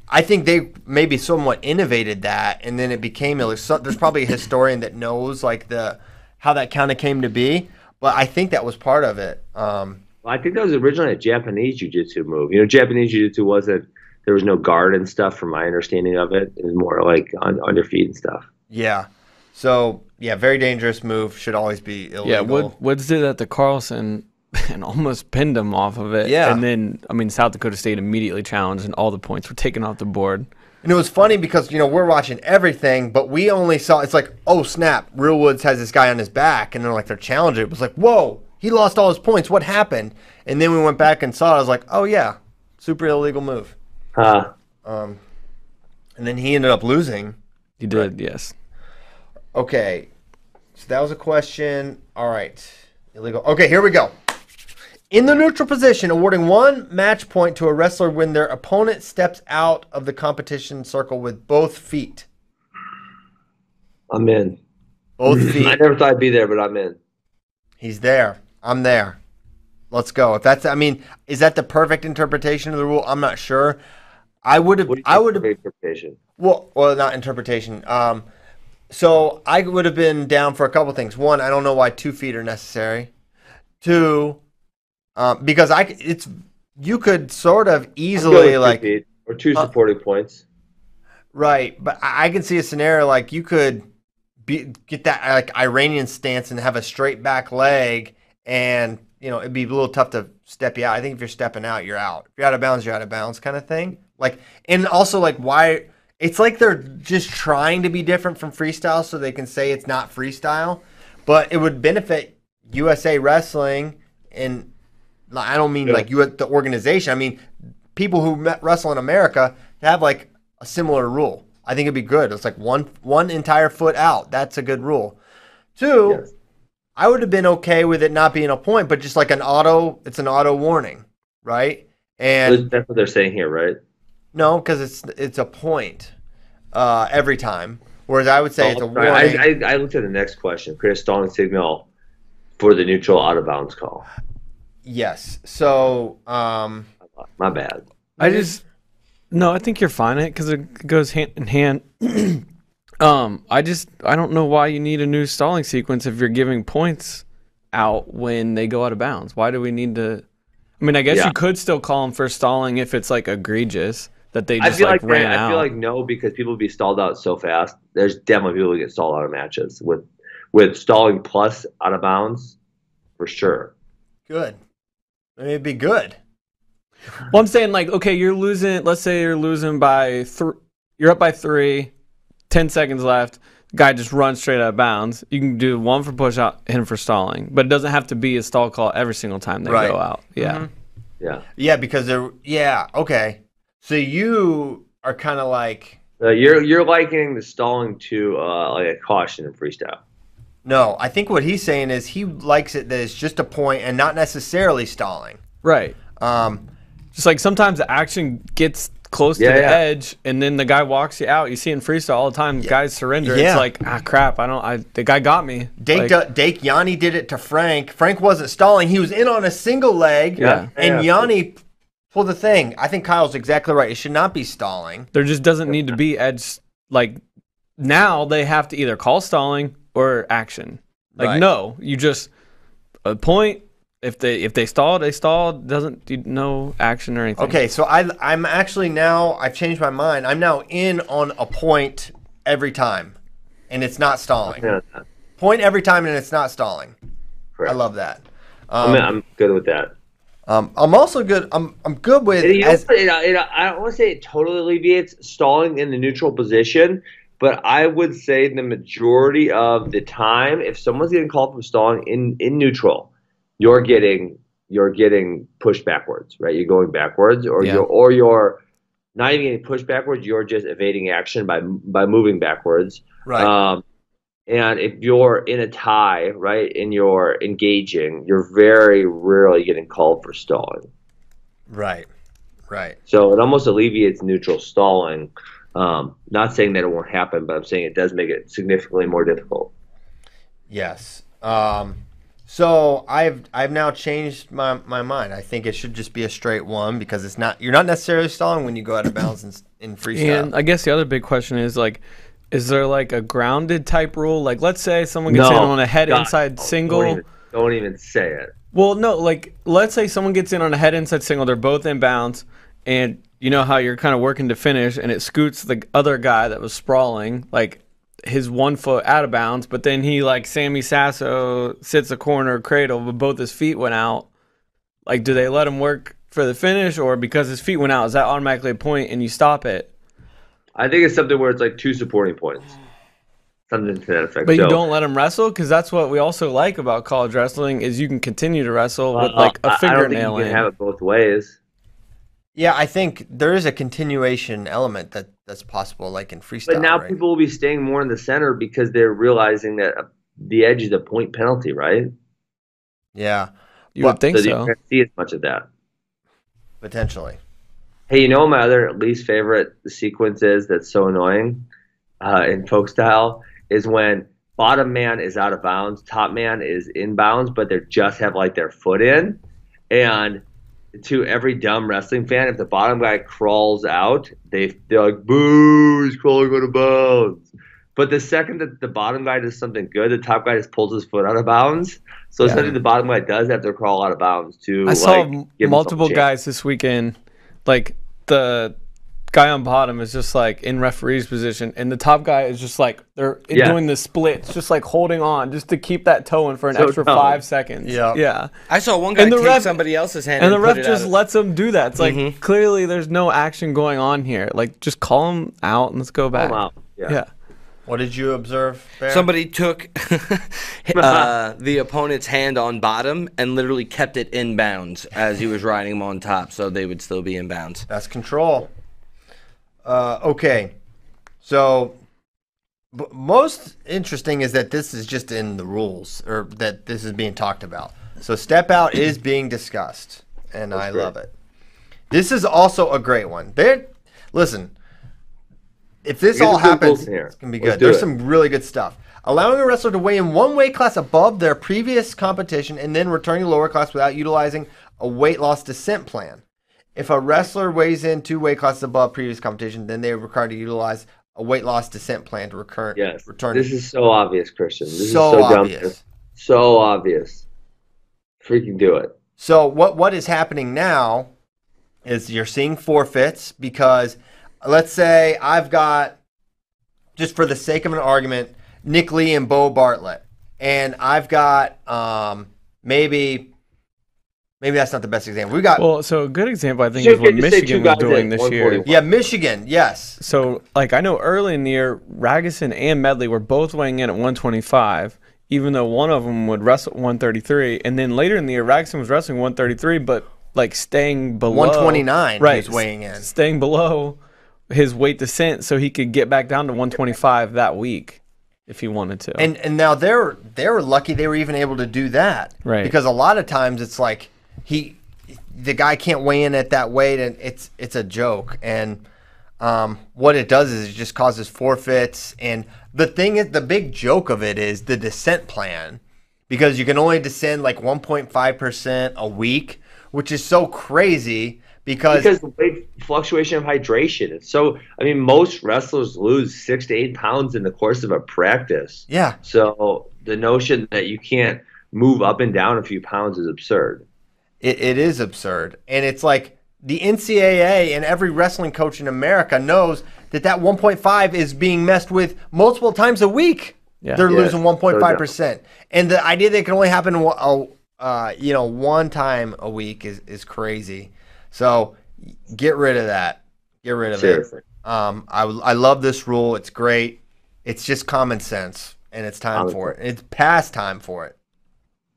I think they maybe somewhat innovated that, and then it became. there's probably a historian that knows like the how that kind of came to be, but I think that was part of it. Um, Well, I think that was originally a Japanese jiu-jitsu move. You know, Japanese jiu-jitsu wasn't there was no guard and stuff from my understanding of it. It was more like on, on your feet and stuff. Yeah. So yeah, very dangerous move. Should always be illegal. Yeah, Wood, Woods did that to Carlson and almost pinned him off of it. Yeah. And then, I mean, South Dakota State immediately challenged, and all the points were taken off the board. And it was funny because you know we're watching everything, but we only saw. It's like, oh snap! Real Woods has this guy on his back, and they're like they're challenging. It was like, whoa, he lost all his points. What happened? And then we went back and saw it. I was like, oh yeah, super illegal move. Huh. Um, and then he ended up losing. He did, yes. Okay, so that was a question. All right, illegal. Okay, here we go. In the neutral position, awarding one match point to a wrestler when their opponent steps out of the competition circle with both feet. I'm in. Both feet. I never thought I'd be there, but I'm in. He's there. I'm there. Let's go. If that's, I mean, is that the perfect interpretation of the rule? I'm not sure. I would have. What do you I would have. interpretation? Well, well, not interpretation. Um, so I would have been down for a couple things. One, I don't know why two feet are necessary. Two, um, because I it's you could sort of easily two like feet or two Uh, supporting points. right, but I, I can see a scenario like you could be get that like Iranian stance and have a straight back leg, and you know it'd be a little tough to step you out. I think if you're stepping out, you're out. If you're out of bounds, you're out of bounds, kind of thing. Like, and also like why it's like they're just trying to be different from freestyle so they can say it's not freestyle, but it would benefit USA Wrestling and I don't mean Yeah. like you at the organization. I mean people who met wrestle in America have like a similar rule. I think it'd be good. It's like one one entire foot out. That's a good rule. Two, Yes. I would have been okay with it not being a point, but just like an auto. It's an auto warning, right? And That's what they're saying here, right? No, because it's it's a point uh, every time. Whereas I would say it's a Oh, sorry. warning. I, I, I looked at the next question. Chris stalling signal for the neutral out of bounds call. yes. So um, My bad. I just no, I think you're fine because it goes hand in hand. um, I just I don't know why you need a new stalling sequence if you're giving points out when they go out of bounds. Why do we need to? I mean, I guess Yeah. you could still call them for stalling if it's like egregious that they I feel like, like, ran I out. feel like no because people would be stalled out so fast. There's definitely people who get stalled out of matches with with stalling plus out of bounds for sure. good. I mean, it'd be good. Well, I'm saying like, okay, you're losing. Let's say you're losing by three. You're up by three. Ten seconds left. Guy just runs straight out of bounds. You can do one for push out, him for stalling, but it doesn't have to be a stall call every single time they Right. go out. Yeah. Mhm. Yeah. Yeah, because they're yeah okay. So you are kind of like Uh, you're you're likening the stalling to uh, like a caution in freestyle. no. I think what he's saying is he likes it that it's just a point and not necessarily stalling. Right. Um, Just like sometimes the action gets close Yeah, to the yeah. edge, and then the guy walks you out. You see in freestyle all the time, guys surrender. Yeah. It's like ah crap. I don't. I the guy got me. Dake Like, do- Dake Yanni did it to Frank. Frank wasn't stalling. He was in on a single leg. Yeah. And Yeah. Yanni pulled the thing. I think Kyle's exactly right. It should not be stalling. there just doesn't need to be edge. Like now they have to either call stalling or action. Like Right. no, you just a point. if they if they stall, they stall. Doesn't do no action or anything. Okay, so I I'm actually now I've changed my mind. I'm now in on a point every time, and it's not stalling. Yeah, Point every time, and it's not stalling. correct. I love that. I'm, Um, I'm good with that. Um, I'm also good. I'm I'm good with It, as, it, it, I don't want to say it totally alleviates stalling in the neutral position, but I would say the majority of the time, if someone's getting called for stalling in, in neutral, you're getting you're getting pushed backwards, right? You're going backwards, or Yeah. you're or you're not even getting pushed backwards. You're just evading action by by moving backwards. right. Um, and if you're in a tie, right, and you're engaging, you're very rarely getting called for stalling. right. Right. So it almost alleviates neutral stalling. Um, not saying that it won't happen, but I'm saying it does make it significantly more difficult. Yes. Um, so I've I've now changed my, my mind. I think it should just be a straight one because it's not you're not necessarily stalling when you go out of bounds in, in freestyle. And I guess the other big question is like, is there like a grounded type rule? Like, let's say someone gets in on a head God, inside don't- single. Don't even, don't even say it. Well, no, like let's say someone gets in on a head inside single, they're both in bounds, and you know how you're kind of working to finish, and it scoots the other guy that was sprawling, like his one foot out of bounds, but then he like Sammy Sasso sits a corner cradle, but both his feet went out. Like, do they let him work for the finish, or because his feet went out, is that automatically a point and you stop it? I think it's something where it's like two supporting points, something to that effect. But you don't let him wrestle because that's what we also like about college wrestling is you can continue to wrestle with uh, like I- a I don't think you can in. have it both ways. yeah, I think there is a continuation element that that's possible, like in freestyle. But now right? people will be staying more in the center because they're realizing that uh, the edge is a point penalty, right? yeah, you Well, would think so you can't see as much of that. potentially. Hey, you know what my other least favorite sequence is that's so annoying uh, in folk style is when bottom man is out of bounds, top man is in bounds, but they just have like their foot in. And to every dumb wrestling fan, if the bottom guy crawls out, they they're like, "Boo! He's crawling out of bounds." But the second that the bottom guy does something good, the top guy just pulls his foot out of bounds. So Yeah. essentially, the bottom guy does have to crawl out of bounds to. I saw like, give multiple guys this weekend. Like the guy on bottom is just like in referee's position, and the top guy is just like they're Yeah. doing the splits, just like holding on, just to keep that toe in for an So extra dumb. five seconds. Yeah. yeah. I saw one guy And the take ref- somebody else's hand And the ref just of- lets him do that. It's like Mhm. clearly there's no action going on here. Like just call him out and let's go back. Out. Yeah. Yeah. What did you observe? Bear? Somebody took uh, the opponent's hand on bottom and literally kept it in bounds as he was riding him on top, so they would still be in bounds. That's control. Uh, okay, so b- most interesting is that this is just in the rules, or that this is being talked about. So step out is being discussed, and I great. love it. This is also a great one. There, listen. If this all happens, it's gonna be Let's good. There's it. some really good stuff. Allowing a wrestler to weigh in one weight class above their previous competition and then returning to lower class without utilizing a weight loss descent plan. If a wrestler weighs in two weight classes above previous competition, then they are required to utilize a weight loss descent plan to recur- Yes. return. This is so obvious, Christian. This so, is so dumb. obvious. So obvious. Freaking do it. So what what is happening now is you're seeing forfeits because let's say I've got just for the sake of an argument, Nick Lee and Beau Bartlett, and I've got um, maybe maybe that's not the best example. We got Well, so a good example I think is what can you say Michigan two was doing this year. yeah Michigan, yes, So, like, I know early in the year, Ragusin and Medley were both weighing in at 125, even though one of them would wrestle 133. And then later in the year, Ragusin was wrestling 133, but like staying below 129 he Right, was weighing in. staying below his weight descent, so he could get back down to 125 that week if he wanted to. And and now they're they were lucky they were even able to do that. Right. Because a lot of times it's like he the guy can't weigh in at that weight and it's it's a joke. And um, what it does is it just causes forfeits and the thing is the big joke of it is the descent plan because you can only descend like 1.5% a week, which is so crazy because, Because the weight fluctuation of hydration. It's so I mean most wrestlers lose six to eight pounds in the course of a practice. yeah, So the notion that you can't move up and down a few pounds is absurd. It, it is absurd, and it's like the NCAA and every wrestling coach in America knows that that 1.5 is being messed with multiple times a week. Yeah. They're Yes, losing 1.5 percent, and the idea that it can only happen wa- uh, uh, you know one time a week is is crazy. So get rid of that. Get rid of Seriously. it. Um, I I love this rule. It's great. It's just common sense, and it's time Common for it. It's past time for it.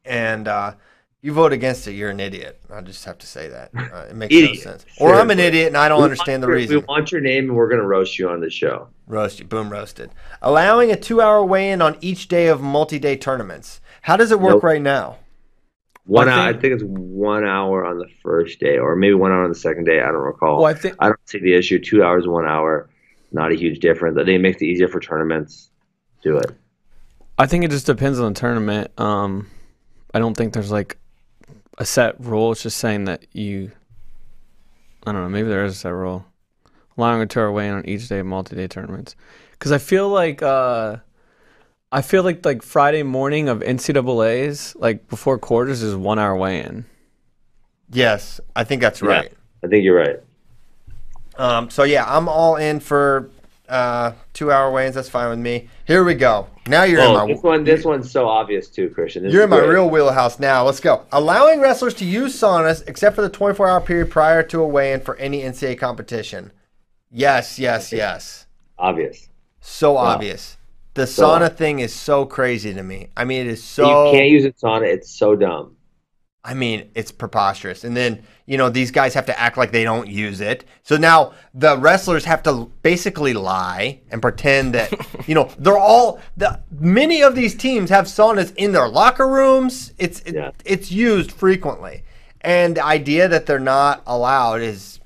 And uh, you vote against it, you're an idiot. I just have to say that. Uh, it makes Idiot. no sense. Or I'm an idiot and I don't We understand the your- reason. We want your name and we're going to roast you on the show. Roast you. Boom, roasted. Allowing a two hour weigh in on each day of multi day tournaments. How does it work Nope. right now? One I hour, I think- think it's one hour on the first day, or maybe one hour on the second day. I don't recall. Well, I think I don't see the issue. Two hours, one hour, not a huge difference. I think it makes it easier for tournaments. To do it. I think it just depends on the tournament. Um, I don't think there's like a set rule. It's just saying that you. I don't know. Maybe there is a set rule, allowing a tour weigh in on each day of multi-day tournaments. Because I feel like uh, I feel like like Friday morning of NCAA's like before quarters is one hour weigh-in. Yes, I think that's Yeah. right. I think you're right. Um, so yeah, I'm all in for uh, two hour weigh ins. That's fine with me. Here we go. Now you're in Oh, my this one, this one's so obvious too, Christian. This You're in my real wheelhouse now. Let's go. Allowing wrestlers to use saunas except for the 24 hour period prior to a weigh in for any NCAA competition. Yes, yes, yes. obvious. So obvious. The So sauna obvious. thing is so crazy to me. I mean, it is so. you can't use a sauna. It's so dumb. I mean, it's preposterous. And then, you know, these guys have to act like they don't use it. So now the wrestlers have to basically lie and pretend that, you know, they're all the many of these teams have saunas in their locker rooms. It's it, Yeah. it's used frequently. And the idea that they're not allowed is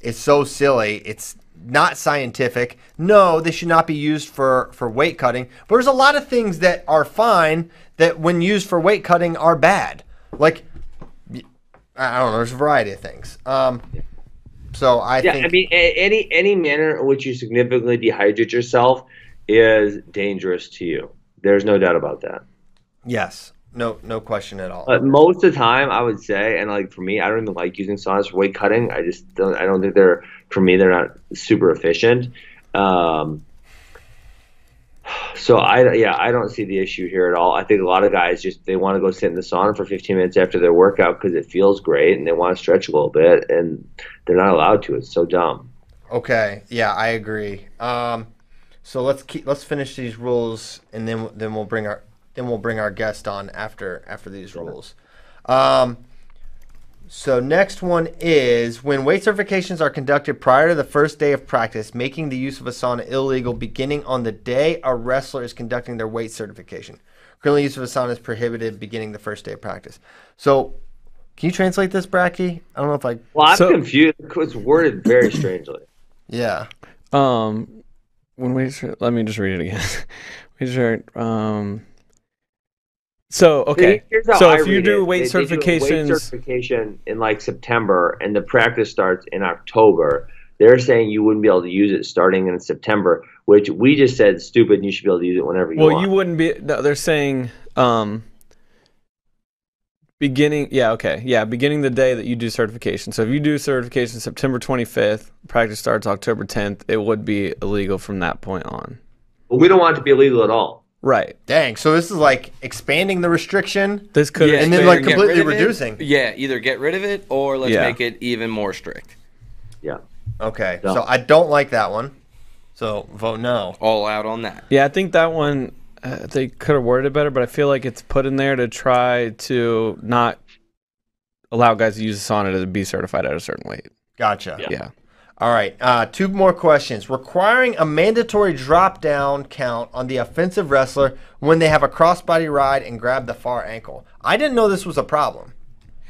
is so silly. It's not scientific. No, they should not be used for for weight cutting. But there's a lot of things that are fine that when used for weight cutting are bad. Like I don't know, there's a variety of things. Um so I Yeah, think I mean, any any manner in which you significantly dehydrate yourself is dangerous to you. There's no doubt about that. yes. No no question at all. But most of the time, I would say, and like for me, I don't even like using saunas for weight cutting. I just don't. I don't think they're for me. They're not super efficient. Um, so I yeah, I don't see the issue here at all. I think a lot of guys just they want to go sit in the sauna for 15 minutes after their workout because it feels great and they want to stretch a little bit, and they're not allowed to. It's so dumb. Okay, yeah, I agree. Um, so let's keep let's finish these rules, and then then we'll bring our then we'll bring our guest on after after these rules. Um, so next one is when weight certifications are conducted prior to the first day of practice, making the use of a sauna illegal beginning on the day a wrestler is conducting their weight certification. Currently, use of a sauna is prohibited beginning the first day of practice. So, can you translate this, Bracky? I don't know if I. Well, I'm So- confused. It's worded very strangely. Yeah. Um, when we let me just read it again. we start. Um. So okay. So I if you do weight They- they do weight certification in like September, and the practice starts in October. They're saying you wouldn't be able to use it starting in September, which we just said stupid. and You should be able to use it whenever you Well, want. Well, you wouldn't be. No, they're saying um. Beginning, yeah, okay, yeah, beginning the day that you do certification. So if you do certification September 25th, practice starts October 10th, it would be illegal from that point on. But we don't want it to be illegal at all. Right. Dang. So this is like expanding the restriction. This could and then, like, completely rid of it- reducing. Yeah, either get rid of it or let's Yeah. make it even more strict. Yeah. Okay. No. So I don't like that one. So vote no. All out on that. Yeah, I think that one uh, they could have worded it better, but I feel like it's put in there to try to not allow guys to use the sauna to be certified at a certain weight. Gotcha. Yeah. All right. Uh, two more questions. Requiring a mandatory drop down count on the offensive wrestler when they have a crossbody ride and grab the far ankle. I didn't know this was a problem.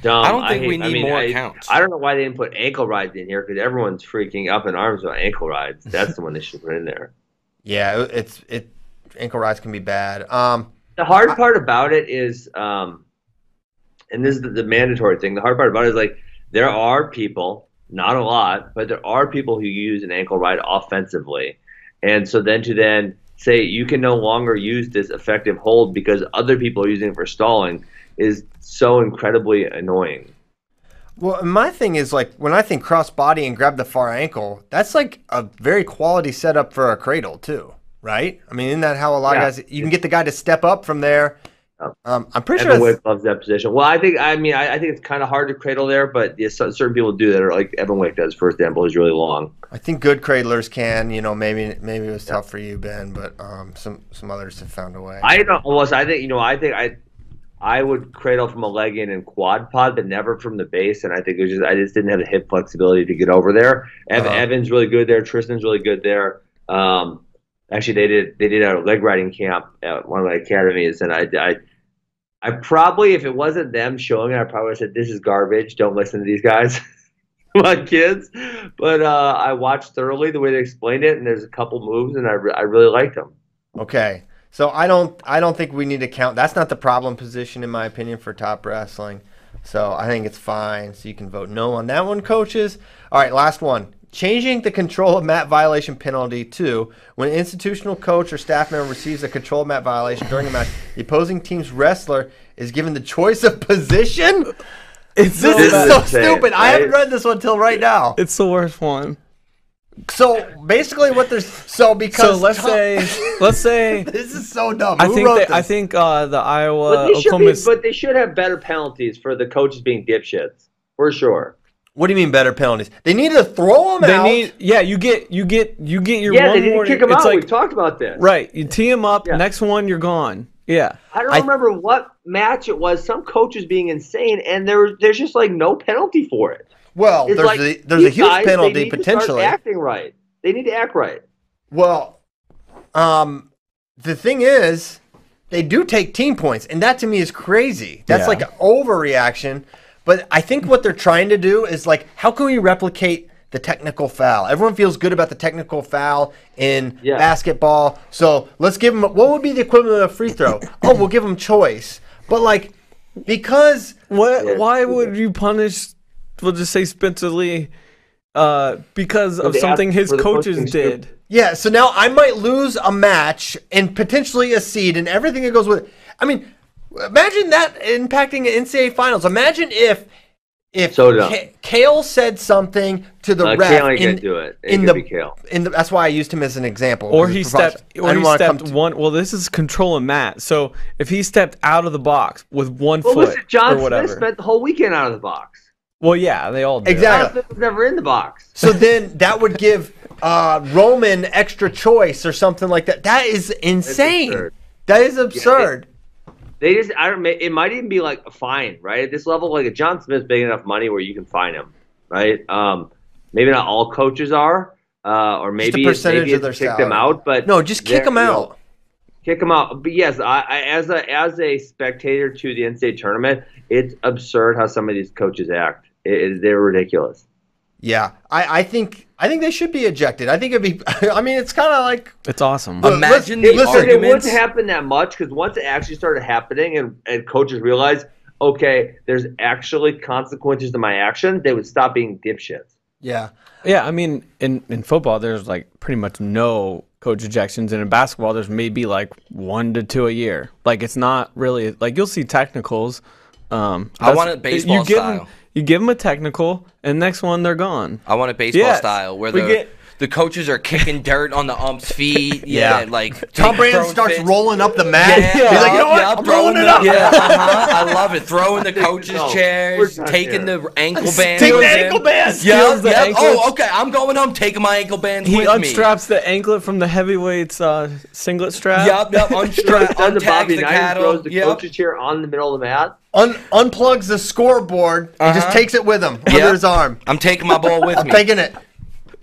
Dumb. I don't think we hate- need mean, more I, counts. I don't know why they didn't put ankle rides in here because everyone's freaking up in arms about ankle rides. That's the one they should put in there. Yeah, it's it. Ankle rides can be bad. Um, The hard part about it is, um, and this is the, the mandatory thing. The hard part about it is like there are people, not a lot, but there are people who use an ankle ride offensively, and so then to then say you can no longer use this effective hold because other people are using it for stalling is so incredibly annoying. Well, my thing is like when I think cross body and grab the far ankle, that's like a very quality setup for a cradle too, right? I mean, isn't that how a lot Yeah. of guys you can get the guy to step up from there? Yeah. Um, I'm pretty sure. Evan sure. Wick loves that position. Well, I think I mean I, I think it's kind of hard to cradle there, but yes, cer- certain people do that. Are like Evan Wick does, for example, is really long. I think good cradlers can. You know, maybe maybe it was tough for you, Ben, but um, some some others have found a way. I don't. I think you know. I think I. I would cradle from a leg in and quad pod, but never from the base. And I think it was just I just didn't have the hip flexibility to get over there. Ev- Uh-huh. Evan's really good there. Tristan's really good there. Um, actually, they did they did a leg riding camp at one of the academies, and I I, I probably if it wasn't them showing it, I probably said this is garbage. Don't listen to these guys. My kids, but uh, I watched thoroughly the way they explained it, and there's a couple moves, and I, re- I really liked them. Okay. So I don't I don't think we need to count. That's not the problem position in my opinion for top wrestling. So I think it's fine. So you can vote no on that one, coaches. All right, last one. Changing the control of mat violation penalty to when an institutional coach or staff member receives a control of mat violation during a match, the opposing team's wrestler is given the choice of position. It's This so is bad. so insane, stupid. I haven't read this one till right now. It's the worst one. So basically, what there's so So because let's Tom- say, let's say, this is so dumb. I Who think wrote that, I think uh, the But Iowa they, Oklahoma. be, but they should have better penalties for the coaches being dipshits, for sure. What do you mean better penalties? They need to throw them they out. need, yeah, you get, you get, you get your Yeah, one they need to warning. kick them it's out. like We've talked about this. right, you tee them up. Yeah. Next one, you're gone. Yeah, I don't I- remember what match it was. Some coaches being insane, and there there's just like no penalty for it. well, It's there's like a, there's a huge guys, they penalty need to start potentially. acting right. They need to act right. Well, um, the thing is, they do take team points, and that to me is crazy. That's Yeah. like an overreaction. But I think what they're trying to do is like, how can we replicate the technical foul? Everyone feels good about the technical foul in Yeah. basketball, so let's give them. What would be the equivalent of a free throw? oh, we'll give them choice. But like, because what? Yeah. Why would you punish? We'll just say Spencer Lee, uh, because of something his coaches did. scoop. Yeah, so now I might lose a match and potentially a seed and everything that goes with it. I mean, imagine that impacting the NCAA finals. Imagine if if So dumb. Ka- Kael said something to the Uh, ref Kael ain't in, gonna do it. It in the, be Kael. in the that's why I used him as an example. Or he stepped, I or didn't he stepped to- one. Well, this is controlling Matt. So if he stepped out of the box with one Well, foot listen, John or whatever. Smith spent the whole weekend out of the box. well, yeah, they all did. Exactly. John Smith was never in the box. So then that would give uh, Roman extra choice or something like that. That is insane. absurd. that is absurd. They just, I don't. It might even be like a fine, right? At this level, like a John Smith's big enough money where you can fine him, right? Um, maybe not all coaches are, uh, or maybe it's- percentage maybe of their kick them out, but no, just kick them you know, out. kick them out. But yes, I, I as a as a spectator to the NCAA tournament, it's absurd how some of these coaches act. It, it- they're ridiculous. Yeah, I, I think I think they should be ejected. I think it'd be. I mean, it's kind of like It's awesome. Look, Imagine listen- the listen, It wouldn't happen that much because once it actually started happening and, and coaches realized, okay, there's actually consequences to my action, they would stop being dipshits. yeah. Yeah, I mean, in in football, there's like pretty much no coach ejections, and in basketball, there's maybe like one to two a year. Like it's not really like you'll see technicals. Um, I want it baseball you give style. Them, you give them a technical, and next one they're gone. I want a baseball Yes. style where We the get- the coaches are kicking dirt on the ump's feet. Yeah, Yeah. like Tom Brands throwing starts fits. rolling up the mat. Yeah, He's like, you know what? yeah, I'm throwing rolling it the- up. Yeah, uh-huh. I love it. Throwing the coaches' No, chairs, taking there. the ankle bands. Take the ankle bands. Yeah, Steals yeah. Oh, okay. I'm going home. Taking my ankle bands He with me. unstraps the anklet from the heavyweights uh, singlet strap. Yep, yep. Unstra- Does the untags Bobby the Knight cattle. throws the Yep. coach's chair on the middle of the mat? Un- unplugs the scoreboard and just Uh-huh. takes it with him Yep. under his arm. I'm taking my ball with him. I'm me. taking it.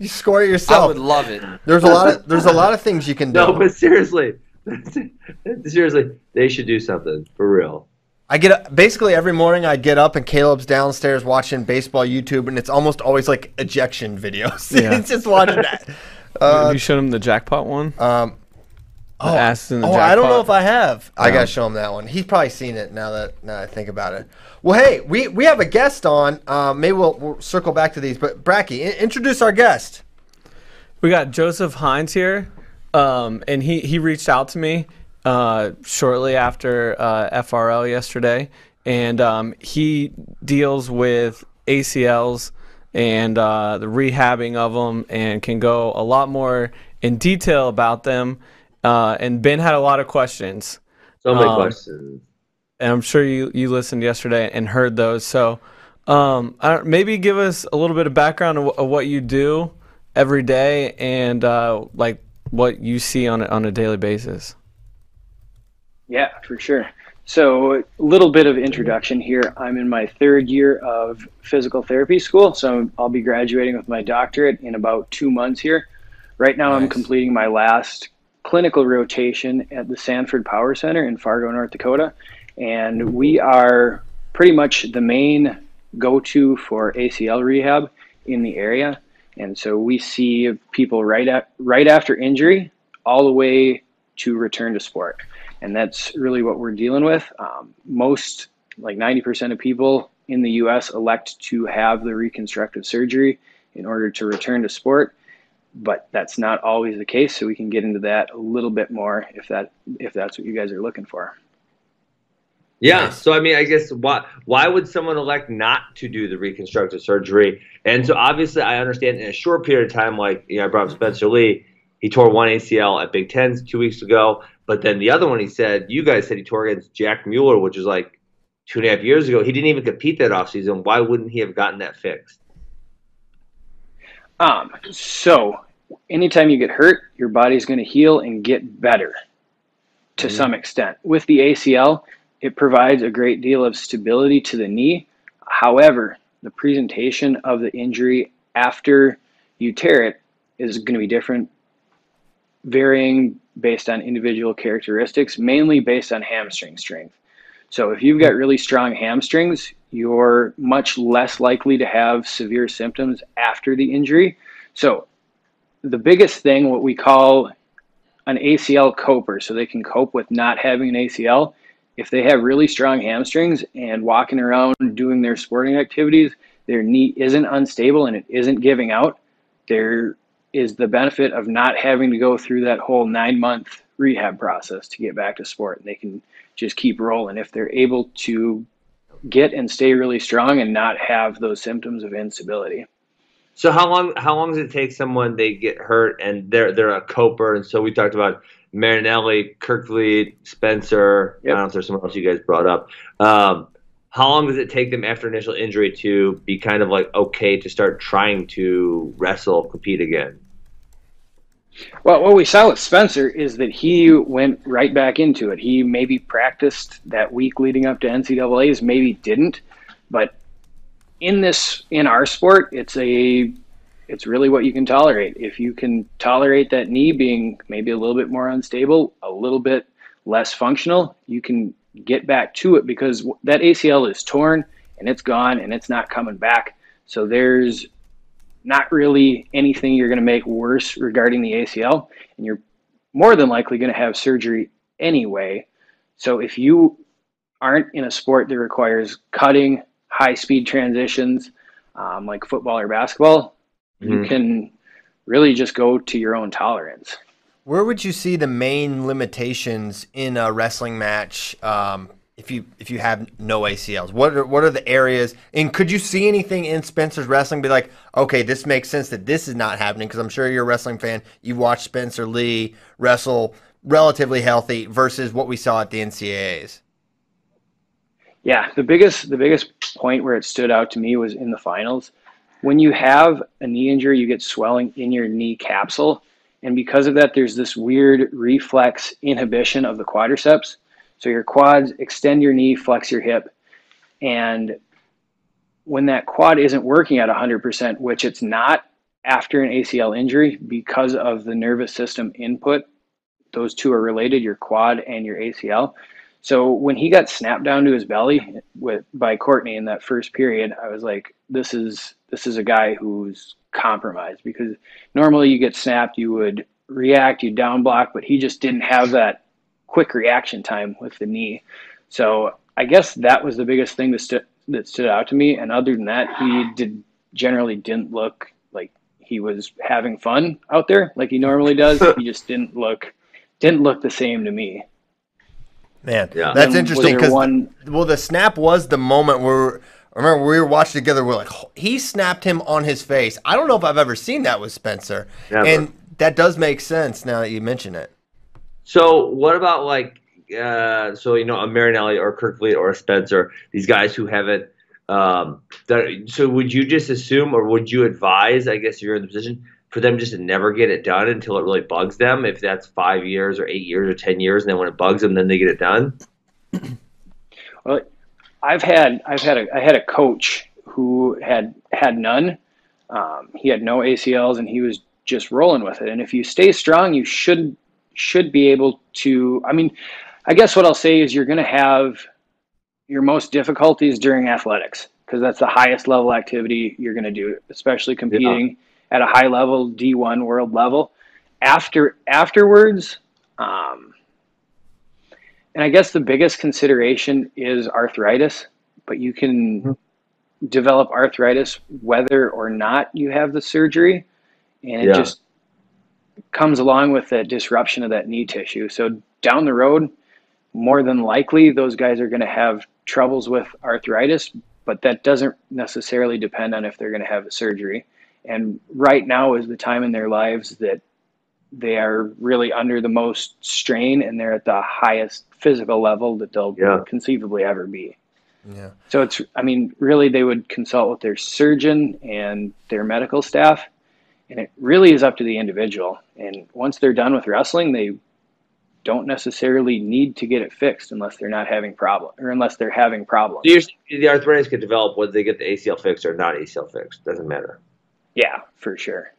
You score it I yourself. would love it. There's a lot of there's a lot of things you can do. No, but seriously, seriously, they should do something for real. I get up, basically every morning. I get up and Caleb's downstairs watching baseball YouTube, and it's almost always like ejection videos. Yeah. it's just watching that. Have Uh, you showed him the jackpot one? um, The ass in the oh, jackpot. I don't know if I have. I gotta show him that one. He's probably seen it now that now that I think about it. Well, hey, we we have a guest on. Uh, maybe we'll, we'll circle back to these. But Bracky, in- introduce our guest. We got Joseph Hines here. Um, and he he reached out to me uh, shortly after uh, FRL yesterday, and um, he deals with ACLs and uh, the rehabbing of them, and can go a lot more in detail about them. Uh, and Ben had a lot of questions, So many Um, questions. and I'm sure you you listened yesterday and heard those. So um, I don't, maybe give us a little bit of background of, of what you do every day and uh, like what you see on a, on a daily basis. Yeah, for sure. So, a little bit of introduction here. I'm in my third year of physical therapy school, so I'll be graduating with my doctorate in about two months here. Right now, I'm completing my last clinical rotation at the Sanford Power Center in Fargo, North Dakota, and we are pretty much the main go-to for ACL rehab in the area. And so we see people right at right after injury, all the way to return to sport and that's really what we're dealing with. Um, most, like 90% of people in the U.S., elect to have the reconstructive surgery in order to return to sport, but that's not always the case. So we can get into that a little bit more if that if that's what you guys are looking for. Yeah. So I mean, I guess why why would someone elect not to do the reconstructive surgery? And so obviously, I understand in a short period of time, like you know, I brought up Spencer Lee. He tore one ACL at Big Tens two weeks ago, but then the other one, he said, you guys said he tore against Jack Mueller, which is like two and a half years ago. He didn't even compete that offseason. Why wouldn't he have gotten that fixed? Um, so anytime you get hurt, your body's going to heal and get better to some extent. With the ACL, it provides a great deal of stability to the knee. However, the presentation of the injury after you tear it is going to be different, varying based on individual characteristics, mainly based on hamstring strength. So if you've got really strong hamstrings, you're much less likely to have severe symptoms after the injury. So the biggest thing, what we call an ACL coper, so they can cope with not having an ACL. If they have really strong hamstrings and walking around doing their sporting activities, their knee isn't unstable and it isn't giving out, there is the benefit of not having to go through that whole nine month rehab process to get back to sport. And they can just keep rolling if they're able to get and stay really strong and not have those symptoms of instability. So how long how long does it take someone they get hurt and they're they're a coper? And so we talked about Marinelli, Kerkvliet, Spencer. I Yep. don't know if there's someone else you guys brought up. Um, how long does it take them after initial injury to be kind of like okay to start trying to wrestle, compete again? Well, what we saw with Spencer is that he went right back into it. He maybe practiced that week leading up to NCAA's, maybe didn't, but in this in our sport, it's a it's really what you can tolerate. If you can tolerate that knee being maybe a little bit more unstable, a little bit less functional, you can get back to it because that ACL is torn and it's gone and it's not coming back. So there's not really anything you're going to make worse regarding the ACL, and you're more than likely going to have surgery anyway. So if you aren't in a sport that requires cutting, high speed transitions, um, like football or basketball, you Mhm. can really just go to your own tolerance. Where would you see the main limitations in a wrestling match um, if you if you have no ACLs? What are what are the areas? And could you see anything in Spencer's wrestling? Be like, okay, this makes sense that this is not happening because I'm sure you're a wrestling fan. You've watched Spencer Lee wrestle relatively healthy versus what we saw at the NCAA's. Yeah, the biggest the biggest point where it stood out to me was in the finals. When you have a knee injury, you get swelling in your knee capsule, and because of that, there's this weird reflex inhibition of the quadriceps. So your quads extend your knee, flex your hip, and when that quad isn't working at 100%, which it's not after an ACL injury because of the nervous system input, those two are related, your quad and your ACL. So when he got snapped down to his belly with by Courtney in that first period, I was like, this is this is a guy who's compromised because normally you get snapped, you would react, you down block, but he just didn't have that quick reaction time with the knee. So I guess that was the biggest thing that stood that stood out to me. And other than that, he did generally didn't look like he was having fun out there like he normally does. he just didn't look didn't look the same to me. Man, Yeah. that's Then interesting because one- well, the snap was the moment where I remember we were watching together. We're like, he snapped him on his face. I don't know if I've ever seen that with Spencer, Never. and that does make sense now that you mention it. So what about like uh, so you know a Marinelli or Kerkvliet or a Spencer, these guys who haven't um, done, so would you just assume or would you advise, I guess if you're in the position, for them just to never get it done until it really bugs them, if that's five years or eight years or ten years, and then when it bugs them, then they get it done? Well, I've had I've had a I had a coach who had had none. Um, he had no ACLs and he was just rolling with it. And if you stay strong, you should should be able to. I mean, I guess what I'll say is you're going to have your most difficulties during athletics because that's the highest level activity you're going to do, especially competing at a high level D1 world level. After afterwards, um, and I guess the biggest consideration is arthritis, but you can develop arthritis whether or not you have the surgery, and it Yeah. just comes along with that disruption of that knee tissue. So down the road, more than likely, those guys are going to have troubles with arthritis, but that doesn't necessarily depend on if they're going to have a surgery. And right now is the time in their lives that they are really under the most strain and they're at the highest physical level that they'll Yeah. conceivably ever be. Yeah. So it's, I mean, really, they would consult with their surgeon and their medical staff, and it really is up to the individual. And once they're done with wrestling, they don't necessarily need to get it fixed unless they're not having problem or unless they're having problems. So you're the arthritis could develop whether they get the ACL fixed or not ACL fixed. Doesn't matter. Yeah, for sure.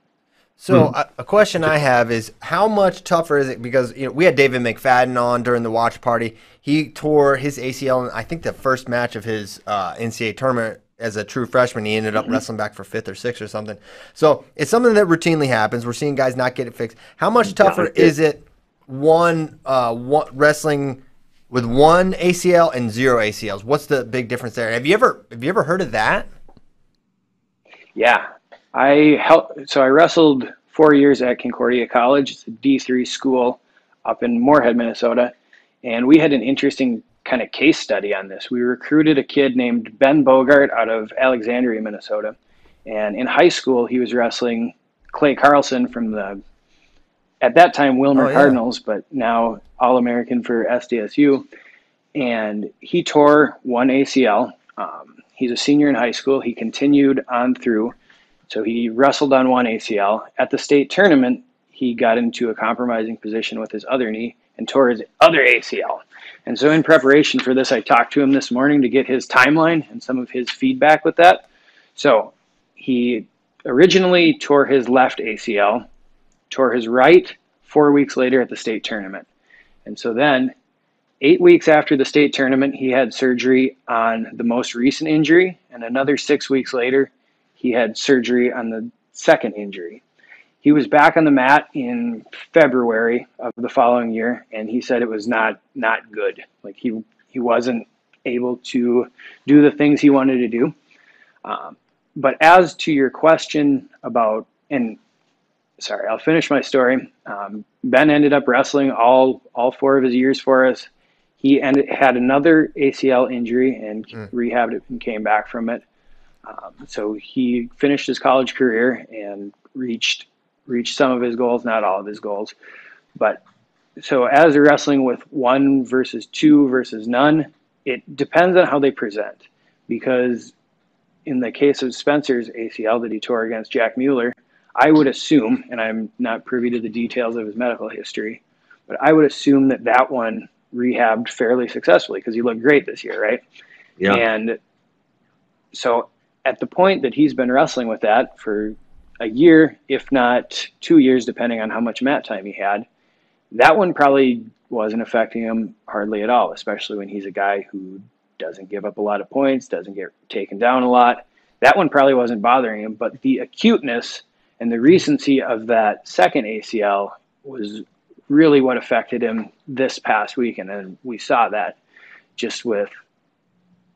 So a, a question I have is how much tougher is it because you know we had David McFadden on during the watch party. He tore his ACL in I think the first match of his uh, NCAA tournament as a true freshman. He ended up wrestling back for fifth or sixth or something. So it's something that routinely happens. We're seeing guys not get it fixed. How much tougher Yeah. is it one uh, one wrestling with one ACL and zero ACLs? What's the big difference there? Have you ever have you ever heard of that? Yeah, I helped. So I wrestled four years at Concordia College. It's a D three school up in Moorhead, Minnesota, and we had an interesting kind of case study on this. We recruited a kid named Ben Bogart out of Alexandria, Minnesota, and in high school he was wrestling Clay Carlson from the at that time Willmar Oh, yeah. Cardinals, but now All American for SDSU. And he tore one ACL. Um, he's a senior in high school. He continued on through. So he wrestled on one ACL. At the state tournament, he got into a compromising position with his other knee and tore his other ACL. And so, in preparation for this, I talked to him this morning to get his timeline and some of his feedback with that. So, he originally tore his left ACL, tore his right four weeks later at the state tournament. And so then, eight weeks after the state tournament, he had surgery on the most recent injury, and another six weeks later, he had surgery on the second injury. He was back on the mat in February of the following year, and he said it was not not good. Like he he wasn't able to do the things he wanted to do. Um, but as to your question about and sorry, I'll finish my story. Um, ben ended up wrestling all all four of his years for us. He ended, had another ACL injury and rehabbed it and came back from it. Um, so he finished his college career and reached reached some of his goals, not all of his goals. But so as you're wrestling with one versus two versus none, it depends on how they present. Because in the case of Spencer's ACL that he tore against Jack Mueller, I would assume, and I'm not privy to the details of his medical history, but I would assume that that one rehabbed fairly successfully because he looked great this year, right? Yeah. And so at the point that he's been wrestling with that for a year, if not two years, depending on how much mat time he had, that one probably wasn't affecting him hardly at all, especially when he's a guy who doesn't give up a lot of points, doesn't get taken down a lot. That one probably wasn't bothering him, but the acuteness and the recency of that second ACL was really what affected him this past weekend. And then we saw that just with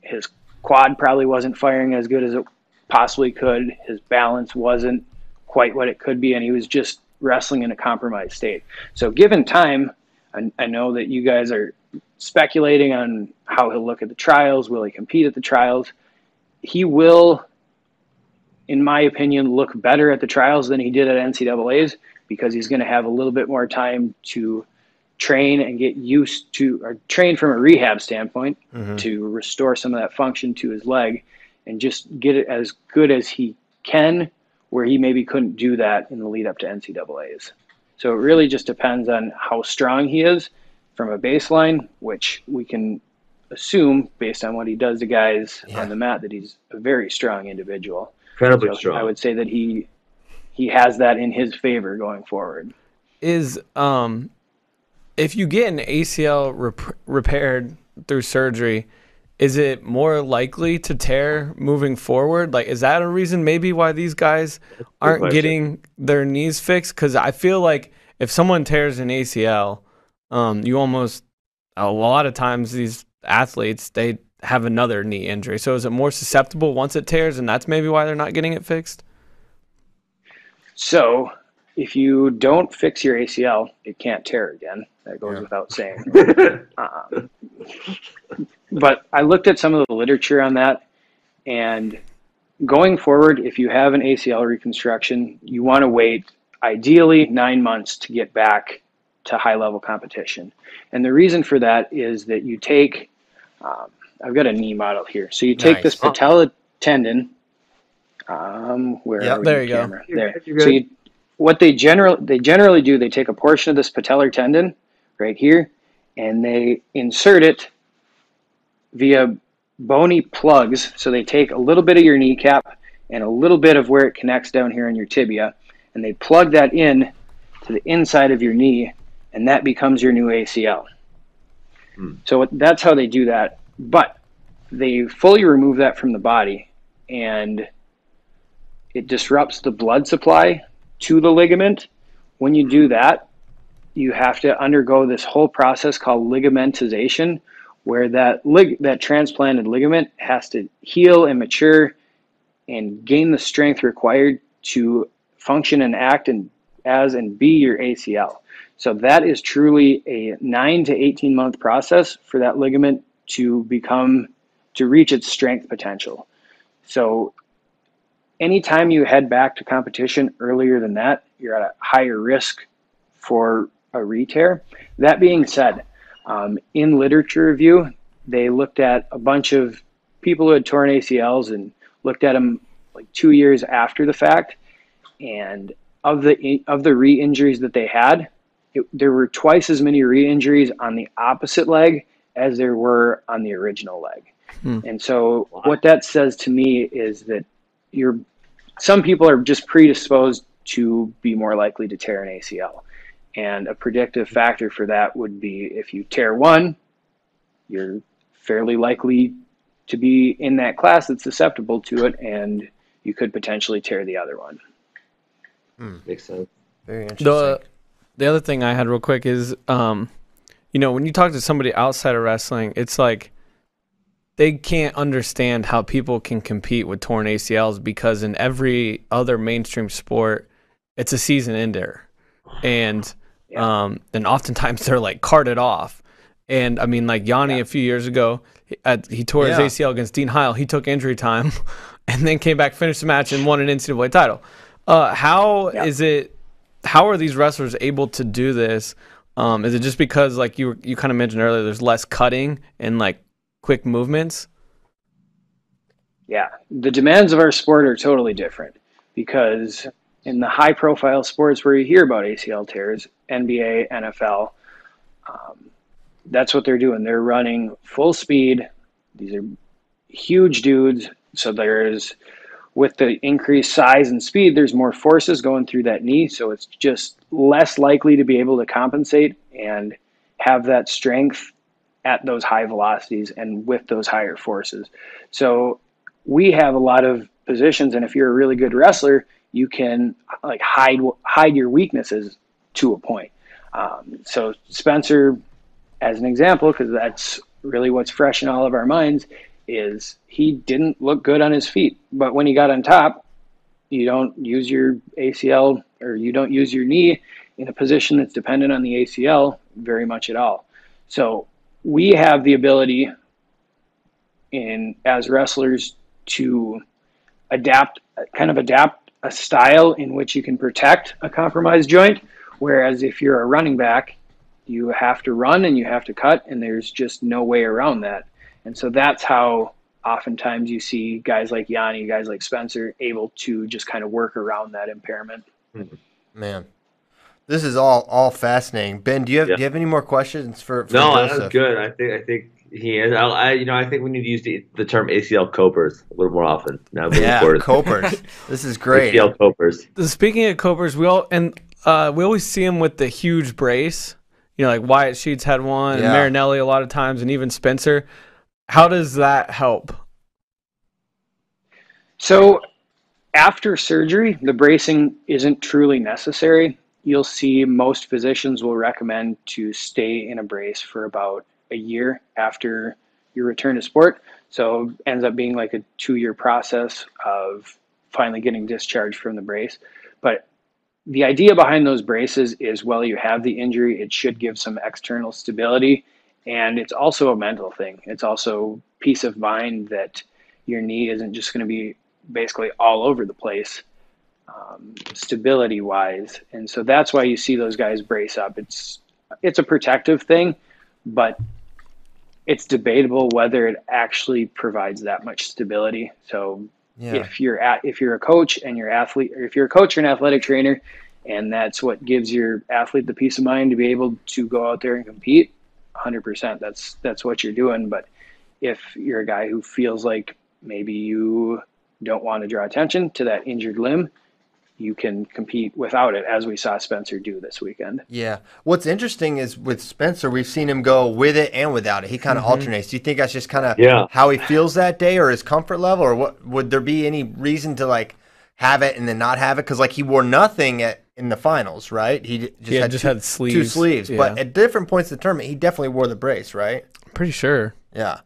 his quad probably wasn't firing as good as it possibly could. His balance wasn't quite what it could be, and he was just wrestling in a compromised state. So, given time, I, I know that you guys are speculating on how he'll look at the trials. Will he compete at the trials? He will, in my opinion, look better at the trials than he did at NCAA's because he's going to have a little bit more time to train and get used to, or train from a rehab standpoint Mhm. to restore some of that function to his leg and just get it as good as he can, where he maybe couldn't do that in the lead up to NCAA's. So it really just depends on how strong he is from a baseline, which we can assume based on what he does to guys Yeah. on the mat that he's a very strong individual. Incredibly So strong. I would say that he he has that in his favor going forward. is um if you get an ACL rep- repaired through surgery, is it more likely to tear moving forward? Like, is that a reason maybe why these guys aren't getting their knees fixed? Because I feel like if someone tears an ACL, um, you almost a lot of times these athletes they have another knee injury. So is it more susceptible once it tears, and that's maybe why they're not getting it fixed? So if you don't fix your ACL, it can't tear again. That goes Yeah. without saying. Um, but I looked at some of the literature on that, and going forward, if you have an ACL reconstruction, you want to wait ideally nine months to get back to high level competition. And the reason for that is that you take, um, I've got a knee model here. So you take Nice. this patella tendon. Um, where Yep, are we there in you go. camera? You're There. you're So you, what they generally they generally do, they take a portion of this patellar tendon right here, and they insert it via bony plugs. So they take a little bit of your kneecap and a little bit of where it connects down here in your tibia, and they plug that in to the inside of your knee, and that becomes your new ACL. Hmm. So that's how they do that. But they fully remove that from the body, and it disrupts the blood supply to the ligament. When you do that, you have to undergo this whole process called ligamentization, where that lig- that transplanted ligament has to heal and mature and gain the strength required to function and act and as and be your ACL. So that is truly a 9 to 18 month process for that ligament to become to reach its strength potential. So anytime you head back to competition earlier than that, you're at a higher risk for a re-tear. That being said, um, in literature review, they looked at a bunch of people who had torn ACLs and looked at them like two years after the fact, and of the of the re-injuries that they had, it, there were twice as many re-injuries on the opposite leg as there were on the original leg. Hmm. And so, what that says to me is that you're some people are just predisposed to be more likely to tear an ACL. And a predictive factor for that would be if you tear one, you're fairly likely to be in that class that's susceptible to it, and you could potentially tear the other one. Makes sense. Very interesting. The the other thing I had real quick is, um, you know, when you talk to somebody outside of wrestling, it's like they can't understand how people can compete with torn ACLs because in every other mainstream sport, it's a season ender, and Yeah. um, and oftentimes they're like carted off. And I mean, like Yianni Yeah. a few years ago, he, at, he tore Yeah. his ACL against Dean Heil. He took injury time, and then came back, finished the match, and won an NCAA title. Uh, how is it? How are these wrestlers able to do this? Um, is it just because, like you you kind of mentioned earlier, there's less cutting and like quick movements? Yeah, the demands of our sport are totally different because in the high profile sports where you hear about ACL tears, NBA, NFL, um, that's what they're doing. They're running full speed. These are huge dudes. So there's, with the increased size and speed, there's more forces going through that knee. So it's just less likely to be able to compensate and have that strength at those high velocities and with those higher forces. So we have a lot of positions, and if you're a really good wrestler, you can like hide hide your weaknesses to a point. Um, so Spencer, as an example, because that's really what's fresh in all of our minds, is he didn't look good on his feet, but when he got on top, you don't use your ACL or you don't use your knee in a position that's dependent on the ACL very much at all. So we have the ability in as wrestlers to adapt kind of adapt a style in which you can protect a compromised joint whereas if you're a running back you have to run and you have to cut and there's just no way around that and so that's how oftentimes you see guys like yianni guys like spencer able to just kind of work around that impairment hmm. Man, this is all all fascinating. Ben, do you have Yeah. do you have any more questions for? for No, Joseph? that's good. I think I think he is. I, I you know I think we need to use the, the term ACL copers a little more often now. Yeah, forward. Copers. this is great. ACL copers. Speaking of Copers, we all and uh, we always see him with the huge brace. You know, like Wyatt Sheets had one, Yeah. and Marinelli a lot of times, and even Spencer. How does that help? So after surgery, the bracing isn't truly necessary. You'll see most physicians will recommend to stay in a brace for about a year after your return to sport. So ends up being like a two-year process of finally getting discharged from the brace. But the idea behind those braces is while you have the injury, it should give some external stability. And it's also a mental thing. It's also peace of mind that your knee isn't just going to be basically all over the place um, stability wise and so that's why you see those guys brace up it's it's a protective thing but it's debatable whether it actually provides that much stability so Yeah. if you're at if you're a coach and your athlete or if you're a coach or an athletic trainer and that's what gives your athlete the peace of mind to be able to go out there and compete 100% that's that's what you're doing but if you're a guy who feels like maybe you don't want to draw attention to that injured limb you can compete without it as we saw Spencer do this weekend Yeah. What's interesting is with Spencer, we've seen him go with it and without it. He kind of mm-hmm. alternates. Do you think that's just kind of Yeah. how he feels that day, or his comfort level, or what? Would there be any reason to like have it and then not have it? Because like he wore nothing at in the finals, right? He d- just Yeah, had just two, had two sleeves. sleeves, but at different points of the tournament, he definitely wore the brace, right? Pretty sure. Yeah.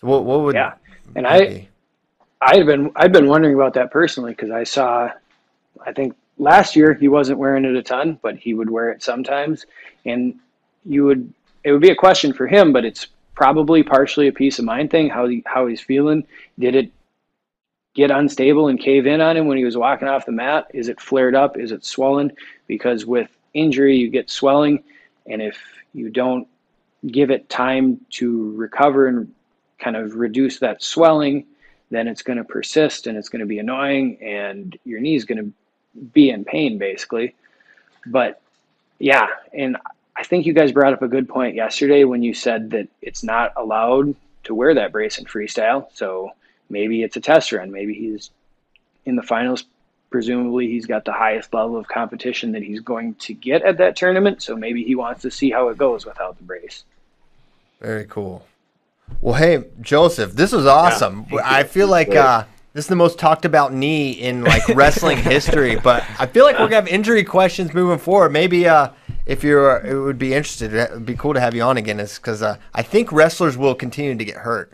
So what? What would? yeah and that I? I've been I've been wondering about that personally because I saw I think last year he wasn't wearing it a ton but he would wear it sometimes. And you would it would be a question for him but it's probably partially a peace of mind thing how he, how he's feeling. Did it get unstable and cave in on him when he was walking off the mat? Is it flared up? Is it swollen? Because with injury you get swelling and if you don't give it time to recover and kind of reduce that swelling then it's going to persist and it's going to be annoying and your knee's going to be in pain basically but yeah and i think you guys brought up a good point yesterday when you said that it's not allowed to wear that brace in freestyle so maybe it's a test run maybe he's in the finals presumably he's got the highest level of competition that he's going to get at that tournament so maybe he wants to see how it goes without the brace Very cool. Well, hey, Joseph, this was awesome. thank you. I feel like uh, this is the most talked about knee in like wrestling history. But I feel like we're gonna have injury questions moving forward. Maybe uh, if you're, it would be interested. It would be cool to have you on again, is because uh, I think wrestlers will continue to get hurt.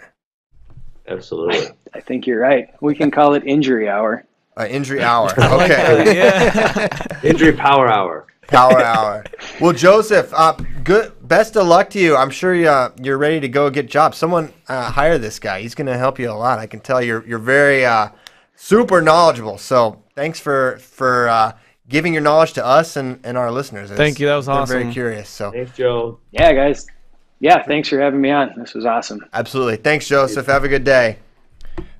Absolutely. i think you're right we can call it injury hour Uh, injury hour. Okay. yeah. Injury power hour. Power hour. Well, Joseph, uh, good. Best of luck to you. I'm sure you, uh, you're ready to go get jobs. Someone uh, hire this guy. He's going to help you a lot. I can tell you're you're very uh, super knowledgeable. So thanks for for uh, giving your knowledge to us and, and our listeners. It's- Thank you. That was awesome. they're Very curious. So Thanks, Joe. Yeah, guys. Yeah, thanks for having me on. This was awesome. absolutely. Thanks, Joseph. Have a good day.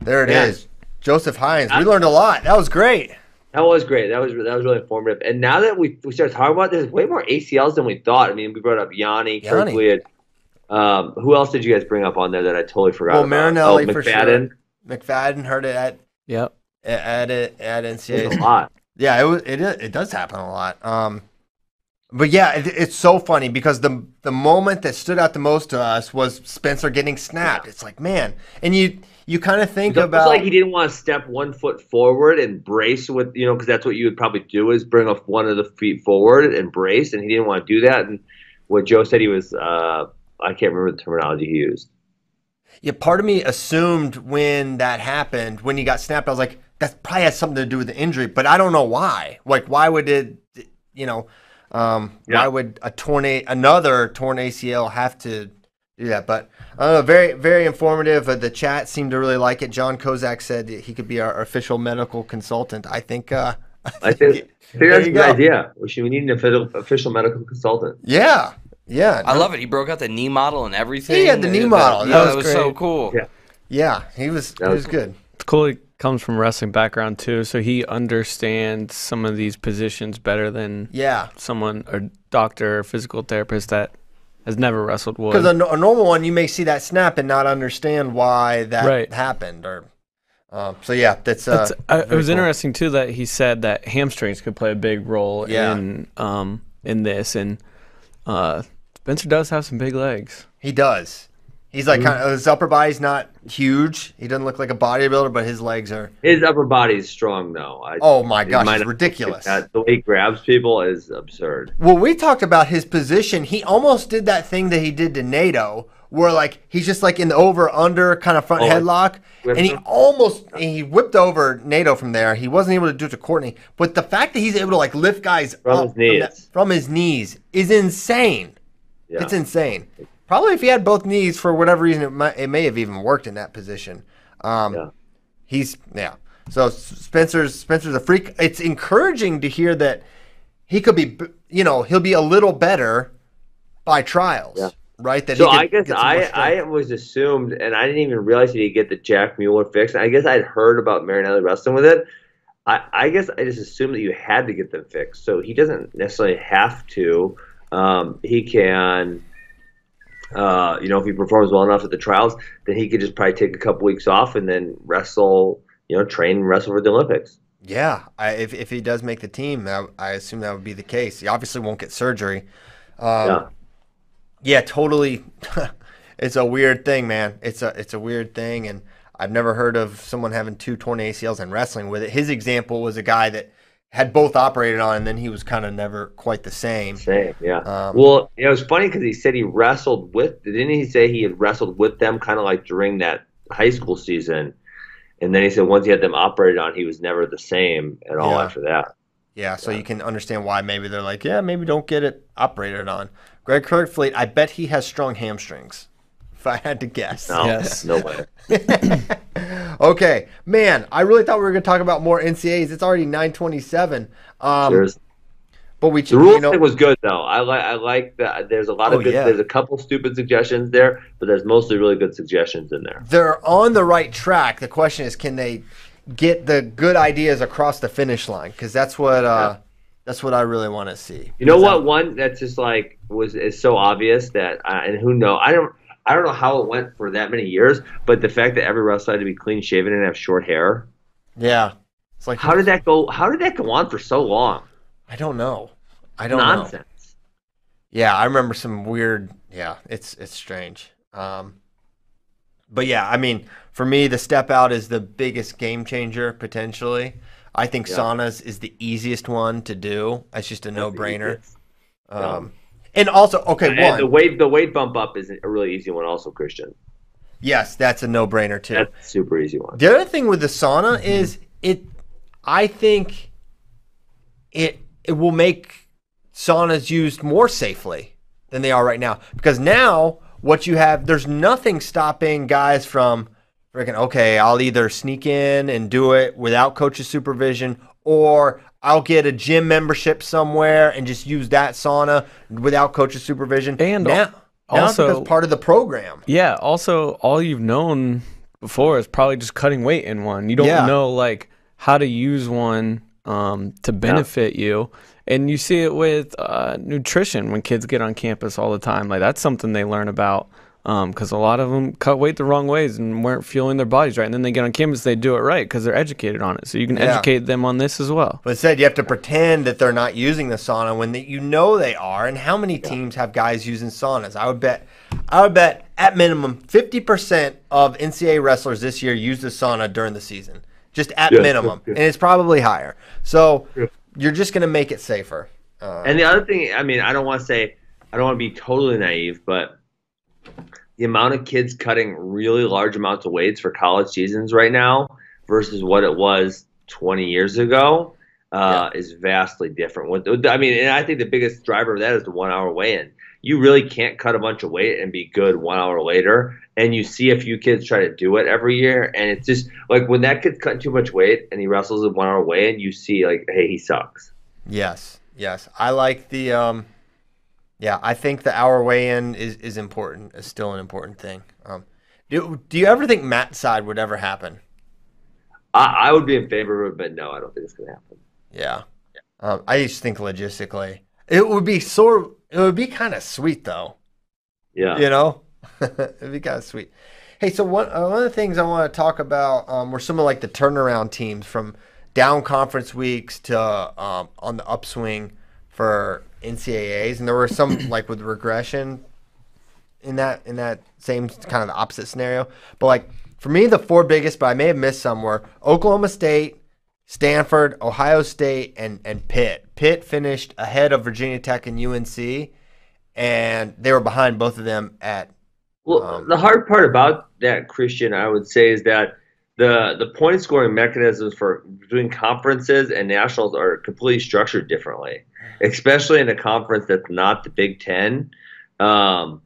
There it is, Yeah. Joseph Hines. We learned a lot. That was great. That was great. That was that was really informative. And now that we we started talking about this, there's way more ACLs than we thought. I mean, we brought up Yianni, Yianni. Kirkwood. Um, who else did you guys bring up on there that I totally forgot? Well, about? Marinelli oh, for McFadden. sure. McFadden heard it at Yep. at at, at There's a NCAA. lot. Yeah, it was, it is- it does happen a lot. Um, but yeah, it, it's so funny because the the moment that stood out the most to us was Spencer getting snapped. It's like man, and you you kind of think It's about like he didn't want to step one foot forward and brace with you know because that's what you would probably do is bring up one of the feet forward and brace, and he didn't want to do that. And what Joe said he was, uh, I can't remember the terminology he used. yeah. Part of me assumed when that happened, when he got snapped, I was like, that probably has something to do with the injury, but I don't know why. Like, why would it? You know, um, Yeah. why would a torn A- another torn ACL have to do that? But I don't know. Very very informative. Uh, the chat seemed to really like it. John Kozak said he could be our official medical consultant. I think. Uh, I think, I think There that's a good go. idea. We should we need an official, official medical consultant. Yeah, yeah. I love it. He broke out the knee model and everything. He had the knee That- model. Yeah, That that was was so cool. Yeah. Yeah, he was. He That was was- good. It's cool. He comes from wrestling background too, so he understands some of these positions better than Yeah, someone or doctor or physical therapist that has never wrestled would. because a, a normal one, you may see that snap and not understand why that Right. happened. Or um, so yeah, that's. Uh, That's, I, it was cool. interesting too that he said that hamstrings could play a big role Yeah. in um in this, and uh, Spencer does have some big legs. He does. He's like Mm-hmm. kind of his upper body's not huge. He doesn't look like a bodybuilder, but his legs are. His upper body is strong though. I, Oh my it gosh, might it's ridiculous. that- the way he grabs people is absurd. Well, we talked about his position. He almost did that thing that he did to NATO, where like he's just like in the over under kind of front Oh, headlock, and he him? almost he whipped over NATO from there. He wasn't able to do it to Courtney, but the fact that he's able to like lift guys From up his knees. that- from his knees is insane. Yeah. It's insane. Probably if he had both knees for whatever reason, it, might, it may have even worked in that position. Um, Yeah. He's yeah. So Spencer's Spencer's a freak. It's encouraging to hear that he could be, you know, he'll be a little better by trials, Yeah. right? That So I guess get some more I. I was assumed, and I didn't even realize he'd get the Jack Mueller fix. I guess I'd heard about Marinelli wrestling with it. I, I guess I just assumed that you had to get them fixed. So he doesn't necessarily have to. Um, he can, uh, you know, if he performs well enough at the trials, then he could just probably take a couple weeks off and then wrestle, you know, train and wrestle for the Olympics. Yeah, I, if if he does make the team, I, I assume that would be the case. He obviously won't get surgery. Um, Yeah. yeah, totally. it's a weird thing, man. It's a it's a weird thing, and I've never heard of someone having two torn ACLs and wrestling with it. His example was a guy that had both operated on, and then he was kind of never quite the same. Same, yeah. Um, well, it was funny because he said he wrestled with. Didn't he say he had wrestled with them, kind of like during that high school season? And then he said once he had them operated on, he was never the same at all Yeah. after that. Yeah, so you can understand why maybe they're like, yeah, maybe don't get it operated on. Greg Kerkvliet, I bet he has strong hamstrings. If I had to guess. No, Yes. no way. okay, man, I really thought we were going to talk about more NCAs. It's already 927. Um, There's, but we, the rule you know, thing was good though. I like I like that. There's a lot of Oh, good. yeah. There's a couple stupid suggestions there, but there's mostly really good suggestions in there. they're on the right track. The question is, can they get the good ideas across the finish line? Because that's what uh, that's what I really want to see. You know what? I- One that's just like was is so obvious that, uh, and who know? I don't. I don't know how it went for that many years, but the fact that every wrestler had to be clean shaven and have short hair. Yeah, it's like How did that go? How did that go on for so long? I don't know. I don't know. Nonsense. Yeah, I remember some weird. Yeah, it's it's strange. Um, but yeah, I mean, for me, the step out is the biggest game changer potentially. I think Yeah. saunas is the easiest one to do. It's just a no brainer. Um, and also, okay, And one, the weight the weight bump up is a really easy one, also Christian. yes, that's a no brainer too. That's a super easy one. The other thing with the sauna mm-hmm. is it. I think it it will make saunas used more safely than they are right now because now what you have there's nothing stopping guys from freaking okay I'll either sneak in and do it without coach's supervision or I'll get a gym membership somewhere and just use that sauna without coach's supervision And now, now it's also- because part of the program Yeah. Also, all you've known before is probably just cutting weight in one. You don't Yeah. know like how to use one um, to benefit you. And you see it with uh, nutrition when kids get on campus all the time. Like that's something they learn about because a lot of them cut weight the wrong ways and weren't fueling their bodies right. And then they get on campus, they do it right because they're educated on it. So you can Yeah. educate them on this as well. But instead, you have to pretend that they're not using the sauna when they, you know they are. And how many teams have guys using saunas? I would bet, I would bet at minimum fifty percent of NCAA wrestlers this year use the sauna during the season, just at Yeah, minimum, yeah. and it's probably higher. So Yeah. you're just going to make it safer. Uh, And the other thing, I mean, I don't want to say, I don't want to be totally naive, but the amount of kids cutting really large amounts of weights for college seasons right now, versus what it was 20 years ago uh, is vastly different. With I mean, and I think the biggest driver of that is the one hour weigh in. You really can't cut a bunch of weight and be good one hour later. And you see a few kids try to do it every year, and it's just like when that kid's cutting too much weight and he wrestles in one hour weigh in, you see like, hey, he sucks. Yes, yes. I like the um, yeah. I think the hour weigh in is is important. Is still an important thing. Um, do do you ever think Matt side would ever happen? I, I would be in favor of it, but no, I don't think it's gonna happen. Yeah. Um, I just think logistically, it would be sort. It would be kind of sweet though. Yeah. You know, it'd be kind of sweet. Hey, so one uh, one of the things I want to talk about um, were some of like the turnaround teams from down conference weeks to um, on the upswing for NCAA's, and there were some like with regression in that in that same kind of the opposite scenario. But like for me, the four biggest, but I may have missed some were Oklahoma State, Stanford, Ohio State, and and Pitt. Pitt finished ahead of Virginia Tech and UNC, and they were behind both of them at. Well, Um, the hard part about that, Christian, I would say, is that the the point scoring mechanisms for between conferences and nationals are completely structured differently, especially in a conference that's not the Big Ten. Um,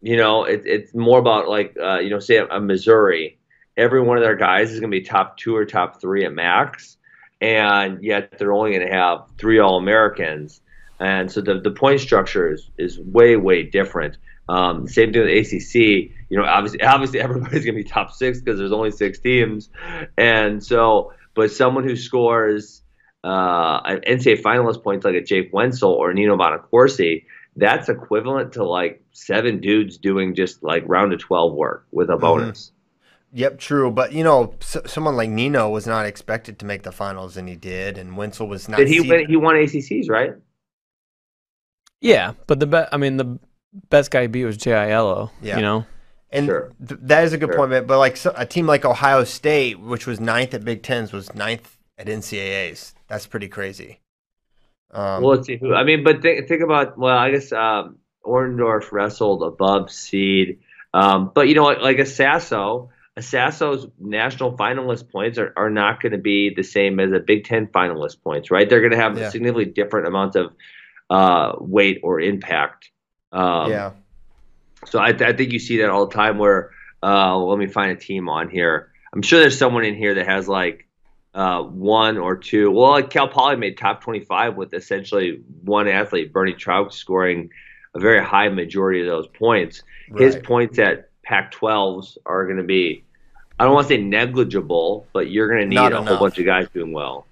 you know, it, it's more about like uh, you know, say a, Missouri, every one of their guys is going to be top two or top three at max, and yet they're only going to have three All Americans, and so the the point structure is is way way different. Um, same thing with ACC. You know, obviously, obviously everybody's going to be top six because there's only six teams, and so, but someone who scores uh, an NCAA finalist points like a Jake Wentzel or Nino Bonaccorsi, that's equivalent to like seven dudes doing just like round of twelve work with a bonus. Yep, true. But you know, s- someone like Nino was not expected to make the finals, and he did. And Wentzel was not. Did he seed- win? He won ACCs, right? Yeah, but the be- I mean the best guy he beat was J.I.L.O. Yeah. You know, And Sure. th- that is a good Sure. point. But, but like so, a team like Ohio State, which was ninth at Big Tens, was ninth at NCAA's. That's pretty crazy. Um, well, let's see who. I mean, but think think about. Well, I guess um, Orndorff wrestled above seed, um, but you know, like, like a Sasso, a Sasso's national finalist points are, are not going to be the same as a Big Ten finalist points, right? They're going to have Yeah. significantly different amounts of uh, weight or impact. Um, yeah, So I, I think you see that all the time. Where uh, let me find a team on here. I'm sure there's someone in here that has like uh, one or two. Well, like Cal Poly made top 25 with essentially one athlete, Bernie Truax, scoring a very high majority of those points. His points at Pac-12s are going to be, I don't want to say negligible, but you're going to need Not a enough. whole bunch of guys doing well.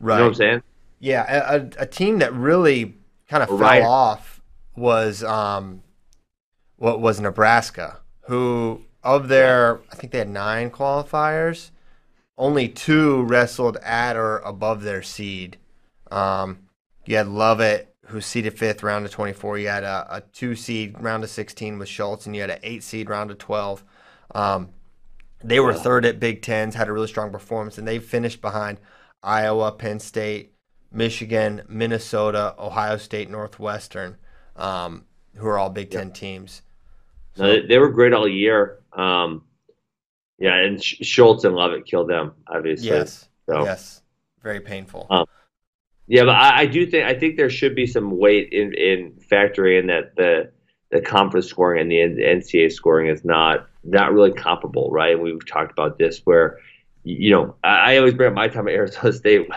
right. You know what I'm saying? Yeah, a, a, team that really kind of fell Right. off was um, what was Nebraska, who of their I think they had nine qualifiers, only two wrestled at or above their seed. Um, you had Lovett, who seeded fifth round of 24. You had a, a two seed round of 16 with Schultz, and you had an eight seed round of 12. Um, they were third at Big Tens, had a really strong performance, and they finished behind Iowa, Penn State, Michigan, Minnesota, Ohio State, Northwestern, um, who are all Big Ten teams. No, they, they were great all year. Um, yeah, and Schultz and Lovett killed them, obviously. Yes, So. yes, very painful. Um, Yeah, but I, I do think I think there should be some weight in, in factoring in that the the conference scoring and the N- NCAA scoring is not not really comparable, right? And we've talked about this where you know I, I always bring up my time at Arizona State.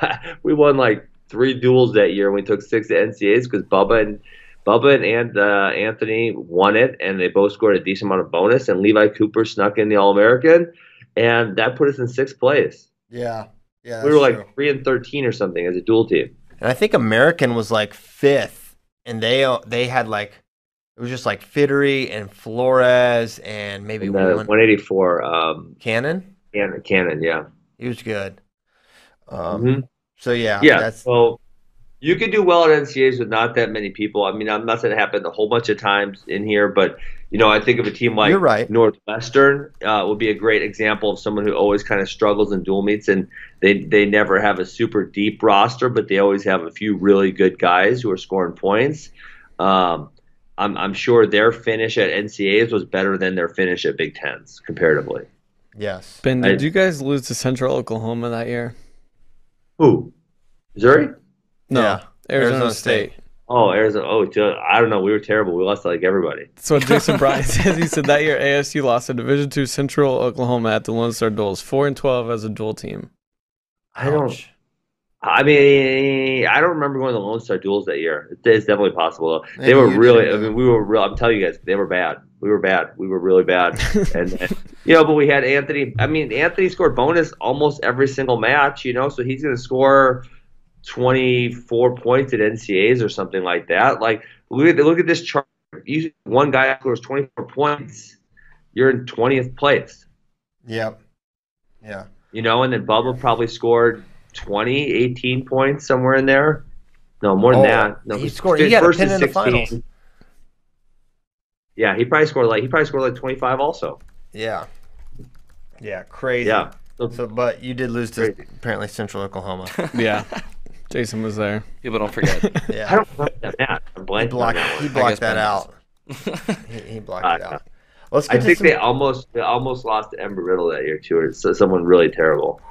we won like three duels that year, and we took six NCAAs because Bubba and Bubba and, and uh, Anthony won it, and they both scored a decent amount of bonus. And Levi Cooper snuck in the All American, and that put us in sixth place. yeah, yeah, we were like true. three and thirteen or something as a dual team. and I think American was like fifth, and they uh, they had like it was just like Fittery and Flores and maybe one 184 um, Cannon. Cannon, Cannon, yeah. He was good. Um, Mhm. So yeah, yeah. that's so you could do well at NCAAs with not that many people. I mean, I'm not saying it happened a whole bunch of times in here, but you know, I think of a team like You're right. Northwestern uh, would be a great example of someone who always kind of struggles in dual meets, and they they never have a super deep roster, but they always have a few really good guys who are scoring points. Um, I'm I'm sure their finish at NCAAs was better than their finish at Big Tens comparatively. Yes. Ben, I- did you guys lose to Central Oklahoma that year? Who? Missouri? No, Yeah, Arizona, Arizona State. State. Oh, Arizona. Oh, dude, I don't know. We were terrible. We lost to like everybody. That's what Jason Bryant says. He said that year ASU lost to Division two Central Oklahoma at the Lone Star Duels, four and twelve as a dual team. I don't. I mean, I don't remember going to the Lone Star duels that year. It's, it's definitely possible. Though. They were really. I mean, we were real. I'm telling you guys, they were bad. We were bad. We were really bad. and, and you know, but we had Anthony. I mean, Anthony scored bonus almost every single match. You know, so he's going to score 24 points at NCAs or something like that. Like, look at look at this chart. You one guy scores 24 points, you're in 20th place. Yep. Yeah. You know, and then Bubba probably scored 20, 18 points somewhere in there. No, more than Oh, that. No, he scored- he got a first pin is in the finals. Yeah, he probably scored like he probably scored like 25 also. Yeah. Yeah. Crazy. Yeah. So, So, but you did lose to Crazy. apparently Central Oklahoma. Yeah, Jason was there. People don't forget. yeah. I don't remember that match. I'm He blanking on blocked. that He blocked that out. He, he blocked Uh, it out. Let's I get to think some, they almost they almost lost to Embry Riddle that year too, or so- someone really terrible.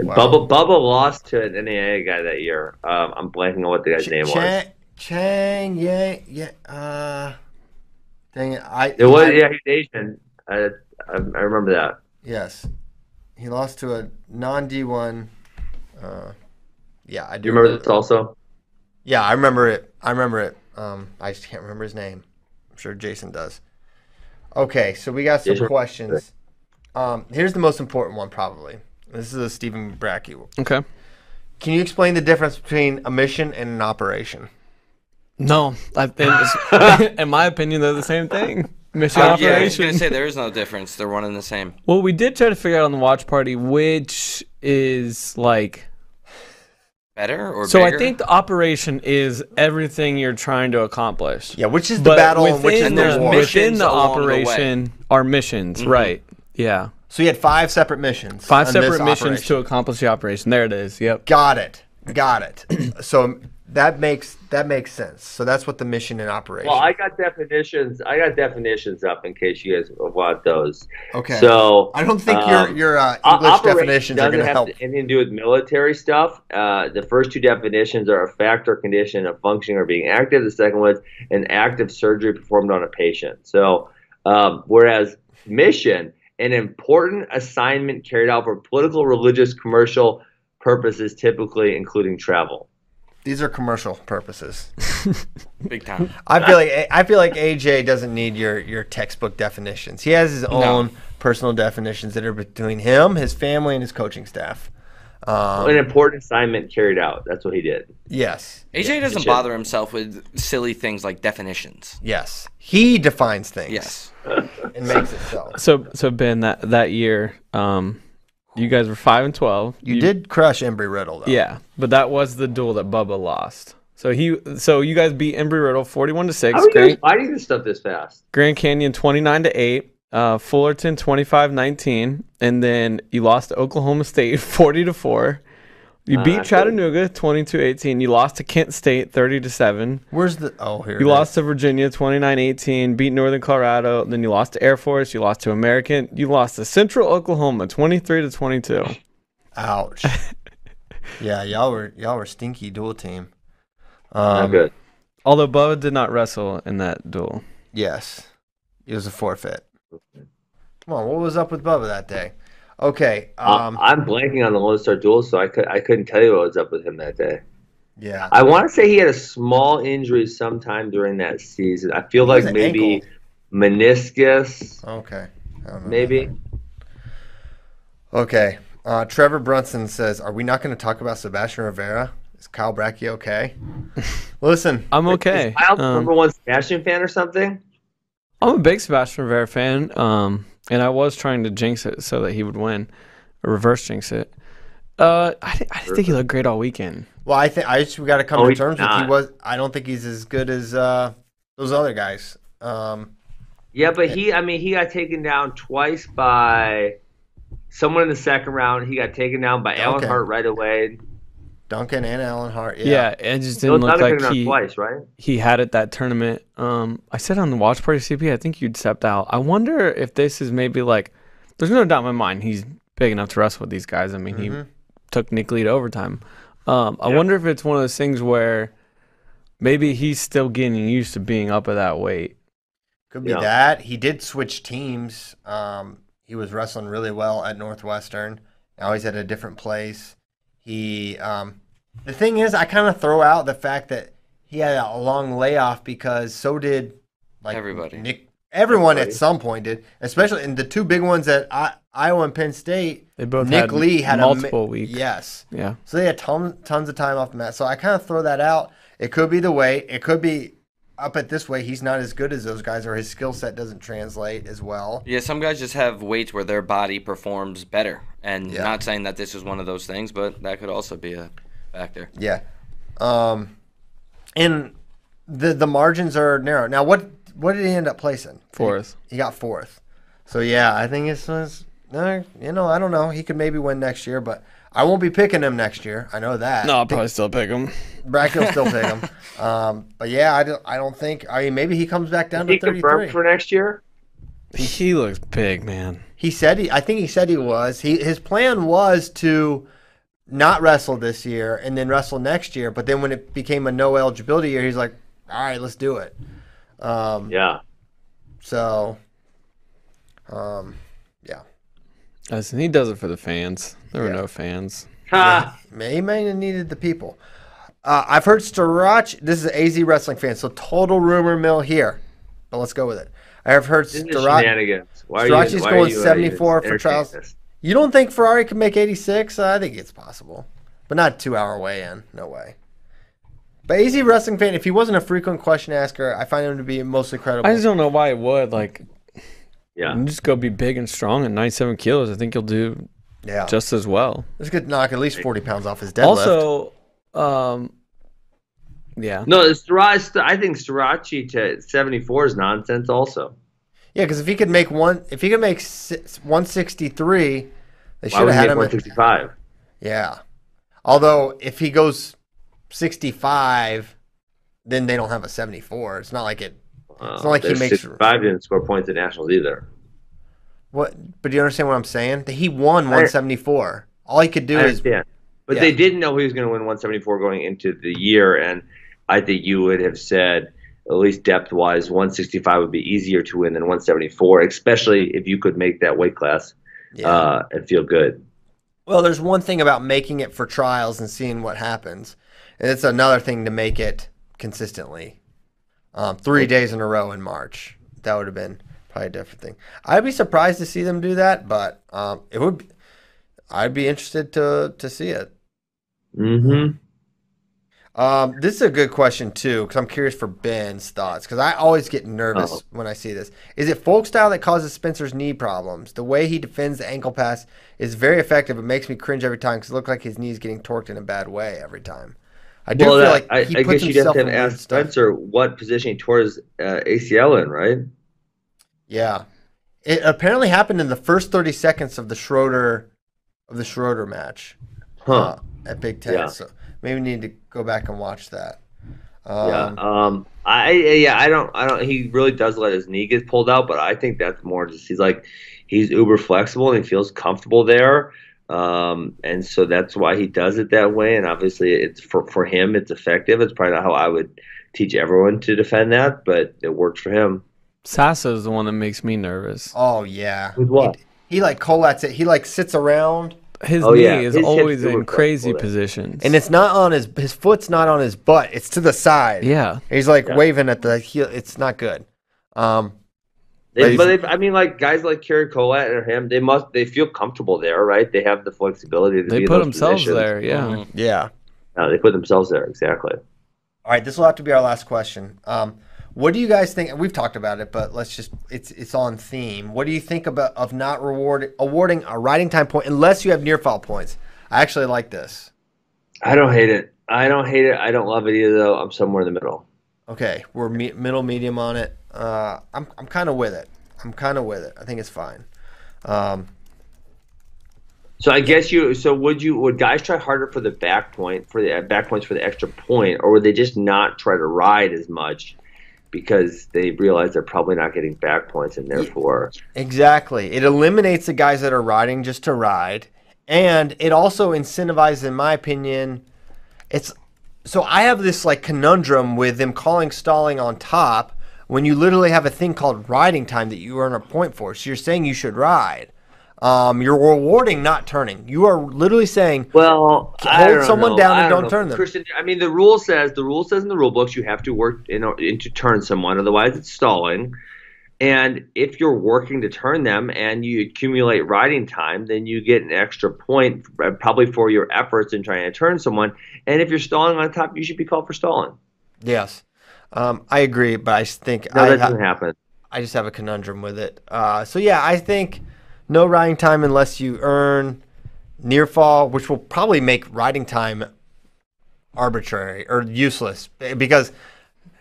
And Wow. Bubba Bubba lost to an NAIA guy that year. Um, I'm blanking on what the guy's name was. Chang, Chang, yeah, yeah. Uh, dang it. I. It was I- yeah, he's Asian. I, I, I remember that. Yes. He lost to a non D1. Uh, yeah, I do. Do you remember this also? Yeah, I remember it. I remember it. Um, I just can't remember his name. I'm sure Jason does. Okay, so we got some Jason- questions. Um, here's the most important one, probably. This is a Stephen Brackey. Okay. Can you explain the difference between a mission and an operation? No, I think, it's- in my opinion, they're the same thing. Mission Uh, yeah, I was operation. gonna say there is no difference. They're one and the same. Well, we did try to figure out on the watch party which is like. Better or So I think the operation is everything you're trying to accomplish. Yeah, which is the But battle and which is within, the there's war. missions within the along the way. operation are missions, mm-hmm. right? Yeah, So you had five separate missions. five separate missions operation. to accomplish the operation. There it is. Yep. Got it. Got it. so that makes that makes sense. So that's what the mission and operation. Well, I got definitions. I got definitions up in case you guys want those. okay. So I don't think um, your your uh, English definitions are going to help. anything to do with military stuff. Uh, the first two definitions are a fact or condition of functioning or being active. The second was an active surgery performed on a patient. So, um, whereas mission, an important assignment carried out for political, religious, commercial purposes, typically including travel. These are commercial purposes. big time. I feel like I feel like AJ doesn't need your your textbook definitions. He has his own personal definitions that are between him, his family, and his coaching staff. Um, An important assignment carried out. That's what he did. yes, AJ doesn't bother himself with silly things like definitions. yes, he defines things. Yes. and makes it so. So so Ben, that that year, um, you guys were five and twelve. You did crush Embry Riddle though. Yeah, but that was the duel that Bubba lost. So he, so you guys beat Embry Riddle forty-one to six. How are you guys Grand, fighting this stuff this fast? Grand Canyon twenty-nine to eight. Uh, Fullerton 25-19, and then you lost to Oklahoma State forty to four. You Ah, beat good. Chattanooga 22-18. You lost to Kent State thirty to seven. Where's the? Oh, here. You it is. lost to Virginia 29-18, beat Northern Colorado, then you lost to Air Force, you lost to American, you lost to Central Oklahoma 23 to 22. Ouch. yeah, y'all were y'all were stinky dual team. Not Um, good. Although Bubba did not wrestle in that duel. Yes, it was a forfeit. Come on, what was up with Bubba that day? Okay. Uh, Um. I'm blanking on the Lone Star Duel, so I could I couldn't tell you what was up with him that day. yeah. I want to say he had a small injury sometime during that season. I feel like maybe ankle. meniscus, Okay. I don't know maybe. Okay. Uh, Trevor Brunson says, "Are we not going to talk about Sebastian Rivera? Is Kyle Bracey okay?" Listen, I'm okay. Is Kyle the Um, number one Sebastian fan or something? I'm a big Sebastian Rivera fan, um, and I was trying to jinx it so that he would win, or reverse jinx it. Uh, I, thi- I think he looked great all weekend. well, I think I just we got to come Oh, to terms with he was. I don't think he's as good as uh, those other guys. Um, Yeah, but he I mean he got taken down twice by someone in the second round. He got taken down by Alan Okay. Hart right away. Duncan and Alan Hart. Yeah. Yeah, it just didn't look Dunn got taken like he twice, right? he had it that tournament. Um, I said on the watch party CP, I think you'd stepped out. I wonder if this is maybe like there's no doubt in my mind he's big enough to wrestle with these guys. I mean, he Mhm. took Nick Lee to overtime. Um, I Yeah. wonder if it's one of those things where maybe he's still getting used to being up at that weight. Could be Yeah. that. He did switch teams. Um, he was wrestling really well at Northwestern. Now he's at a different place. He um, the thing is, I kind of throw out the fact that he had a long layoff because so did like Everybody. Nick. Everyone Everybody. at some point did, especially in the two big ones at I, Iowa and Penn State. They both Nick had Lee had multiple a weeks. Yes, Yeah. so they had ton, tons of time off the mat. So I kind of throw that out. It could be the weight. It could be up at this way. He's not as good as those guys, or his skill set doesn't translate as well. Yeah, some guys just have weights where their body performs better. And Yeah. not saying that this is one of those things, but that could also be a factor. Yeah. Um, and the the margins are narrow. Now, what what did he end up placing? Fourth. He got fourth. So yeah, I think it's, it's uh, you know I don't know. He could maybe win next year, but I won't be picking him next year. I know that. No, I'll probably still pick him. Brackett will still pick him. Um, but yeah, I don't. I don't think. I mean, maybe he comes back down Is he to thirty confirmed for next year? He looks big, man. He said he. I think he said he was. He his plan was to not wrestle this year and then wrestle next year. But then when it became a no eligibility year, he's like, "All right, let's do it." Um, Yeah. So, um, yeah, Listen, he does it for the fans. There were Yeah. no fans. Ha! May- he may have needed the people. Uh, I've heard Starach. This is an AZ wrestling fan, so total rumor mill here. But let's go with it. I have heard This is Starach. shenanigans. Why are you, Strachey's why are going uh, 74 for trials. entertaining this? You don't think Ferrari can make 86? I think it's possible, but not two hour weigh in. No way. But AZ wrestling fan, if he wasn't a frequent question asker, I find him to be mostly credible. I just don't know why it would. Like, Yeah. you just go be big and strong at 97 kilos. I think you'll do yeah, just as well. this could knock at least 40 pounds off his deadlift. Also, um, yeah. No, it's Srirachi, I think Srirachi to 74 is nonsense also. yeah, because if he could make one, if he could make si- 163, they should have had make him. At, 165? yeah, although if he goes 65, then they don't have a 74. It's not like it. Uh, not like he makes- 65 didn't score points at nationals either. What? But do you understand what I'm saying? He won 174. All he could do is. But yeah. they didn't know he was going to win 174 going into the year, and I think you would have said, at least depth wise, 165 would be easier to win than 174, especially if you could make that weight class Yeah. uh, and feel good. Well, there's one thing about making it for trials and seeing what happens, and it's another thing to make it consistently. Um, three days in a row in March, that would have been probably a different thing. I'd be surprised to see them do that, but um, it would. Be, I'd be interested to to see it. Mm-hmm. Um, this is a good question too, because I'm curious for Ben's thoughts. Because I always get nervous Uh-oh. when I see this. Is it folk style that causes Spencer's knee problems? The way he defends the ankle pass is very effective. It makes me cringe every time because it looks like his knee's getting torqued in a bad way every time. I do Well, feel that, like I, he I puts guess you'd have to ask have weird asked stuff. Spencer what position he tore his uh, ACL in, right? Yeah, it apparently happened in the first 30 seconds of the Schroder of the Schroder match Huh. uh, at Big Ten. Yeah. So maybe we need to go back and watch that. yeah. Um, Um. I yeah. I don't. I don't. He really does let his knee get pulled out, but I think that's more just he's like he's uber flexible and he feels comfortable there. Um, and so that's why he does it that way. And obviously, it's for for him, it's effective. It's probably not how I would teach everyone to defend that, but it works for him. Sasso is the one that makes me nervous. Oh yeah. With what? He, he like collates it. He like sits around, His Oh, knee yeah. is His always in crazy positions. and it's not on his his foot's not on his butt. It's to the side. yeah. He's like Yeah. waving at the heel. It's not good. Um, They, But but they, I mean, like guys like Kerry Colette or him, they must they feel comfortable there, right? They have the flexibility to They be in put those themselves positions. there. Yeah. Mhm. yeah. Uh, they put themselves there exactly. All right, this will have to be our last question. Um, what do you guys think? We've talked about it, but let's just it's it's on theme. What do you think about of not reward awarding a riding time point unless you have near fall points? I actually like this. I don't hate it. I don't hate it. I don't love it either, though. I'm somewhere in the middle. Okay, we're me- middle medium on it. Uh, I'm I'm kind of with it. I'm kind of with it. I think it's fine. Um, So I guess you. So would you? Would guys try harder for the back point for the uh, back points for the extra point, or would they just not try to ride as much because they realize they're probably not getting back points and therefore Exactly. It eliminates the guys that are riding just to ride. And it also incentivizes, in my opinion, it's so I have this like conundrum with them calling stalling on top when you literally have a thing called riding time that you earn a point for. So you're saying you should ride. Um, you're rewarding not turning. You are literally saying Well, Hold someone know. down and don't know. turn them. Christian, I mean, the rule says the rule says in the rule books you have to work in, in to turn someone, otherwise it's stalling. And if you're working to turn them and you accumulate riding time, then you get an extra point, uh, probably for your efforts in trying to turn someone. And if you're stalling on top, you should be called for stalling. yes. Um, I agree, but I think No, I, that ha- doesn't happen. I just have a conundrum with it. Uh, so yeah, I think no riding time unless you earn near fall, which will probably make riding time arbitrary or useless because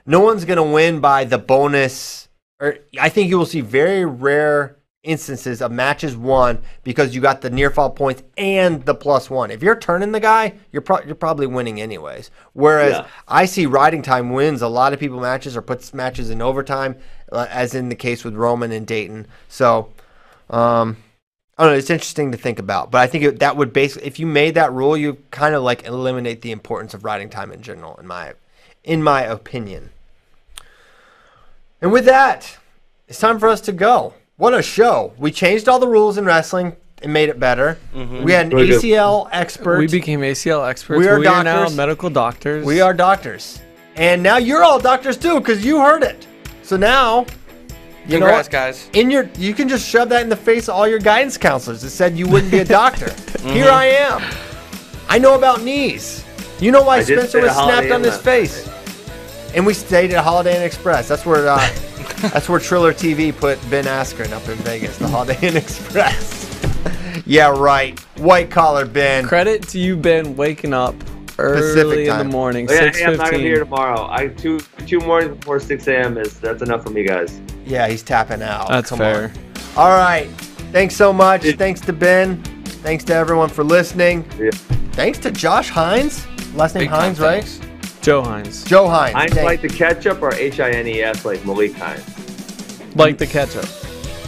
no one's going to win by the bonus. Or I think you will see very rare instances of matches won because you got the near fall points and the plus one. If you're turning the guy, you're pro- you're probably winning anyways. Whereas Yeah. I see riding time wins a lot of people matches or puts matches in overtime, uh, as in the case with Roman and Daton. So, um, I don't know. It's interesting to think about, but I think it, that would basically, if you made that rule, you kind of like eliminate the importance of riding time in general, in my, in my opinion. And with that, it's time for us to go. What a show! We changed all the rules in wrestling and made it better. Mm-hmm. We had an Very good. ACL expert. We became ACL experts. We are now doctors. medical doctors. We are doctors, and now you're all doctors too because you heard it. So now, you know Congrats, what? guys. in your you can just shove that in the face of all your guidance counselors that said you wouldn't be a doctor. Mm-hmm. Here I am. I know about knees. You know why I Spencer was snapped on Inn his last face. And we stayed at Holiday Inn Express. That's where uh, that's where Triller TV put Ben Askren up in Vegas, the Holiday Inn Express. yeah, right. White collar Ben. Credit to you, Ben, waking up early in the morning, yeah, six hey, I'm not gonna be here tomorrow. I two two mornings before six a.m. is that's enough for me, guys. Yeah, he's tapping out. That's Come fair. on. All right. Thanks so much. It- Thanks to Ben. Thanks to everyone for listening. Yeah. Thanks to Josh Hines. Last name Big time Hines, right? thanks. Joe Hines, Joe Hines. Hines Thank- like the ketchup or H I N E S like Malik Hines. like the ketchup.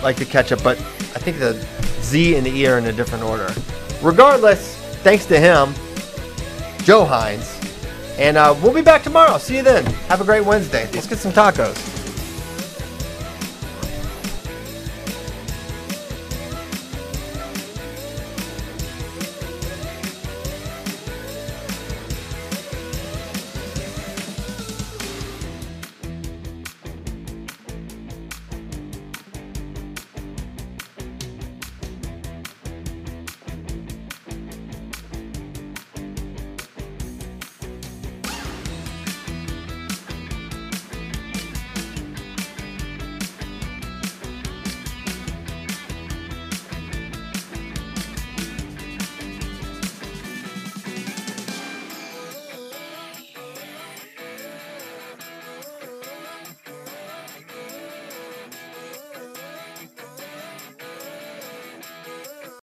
like the ketchup, but I think the Z and the E are in a different order. Regardless, thanks to him, Joe Hines. And uh, we'll be back tomorrow. See you then. Have a great Wednesday. Let's get some tacos.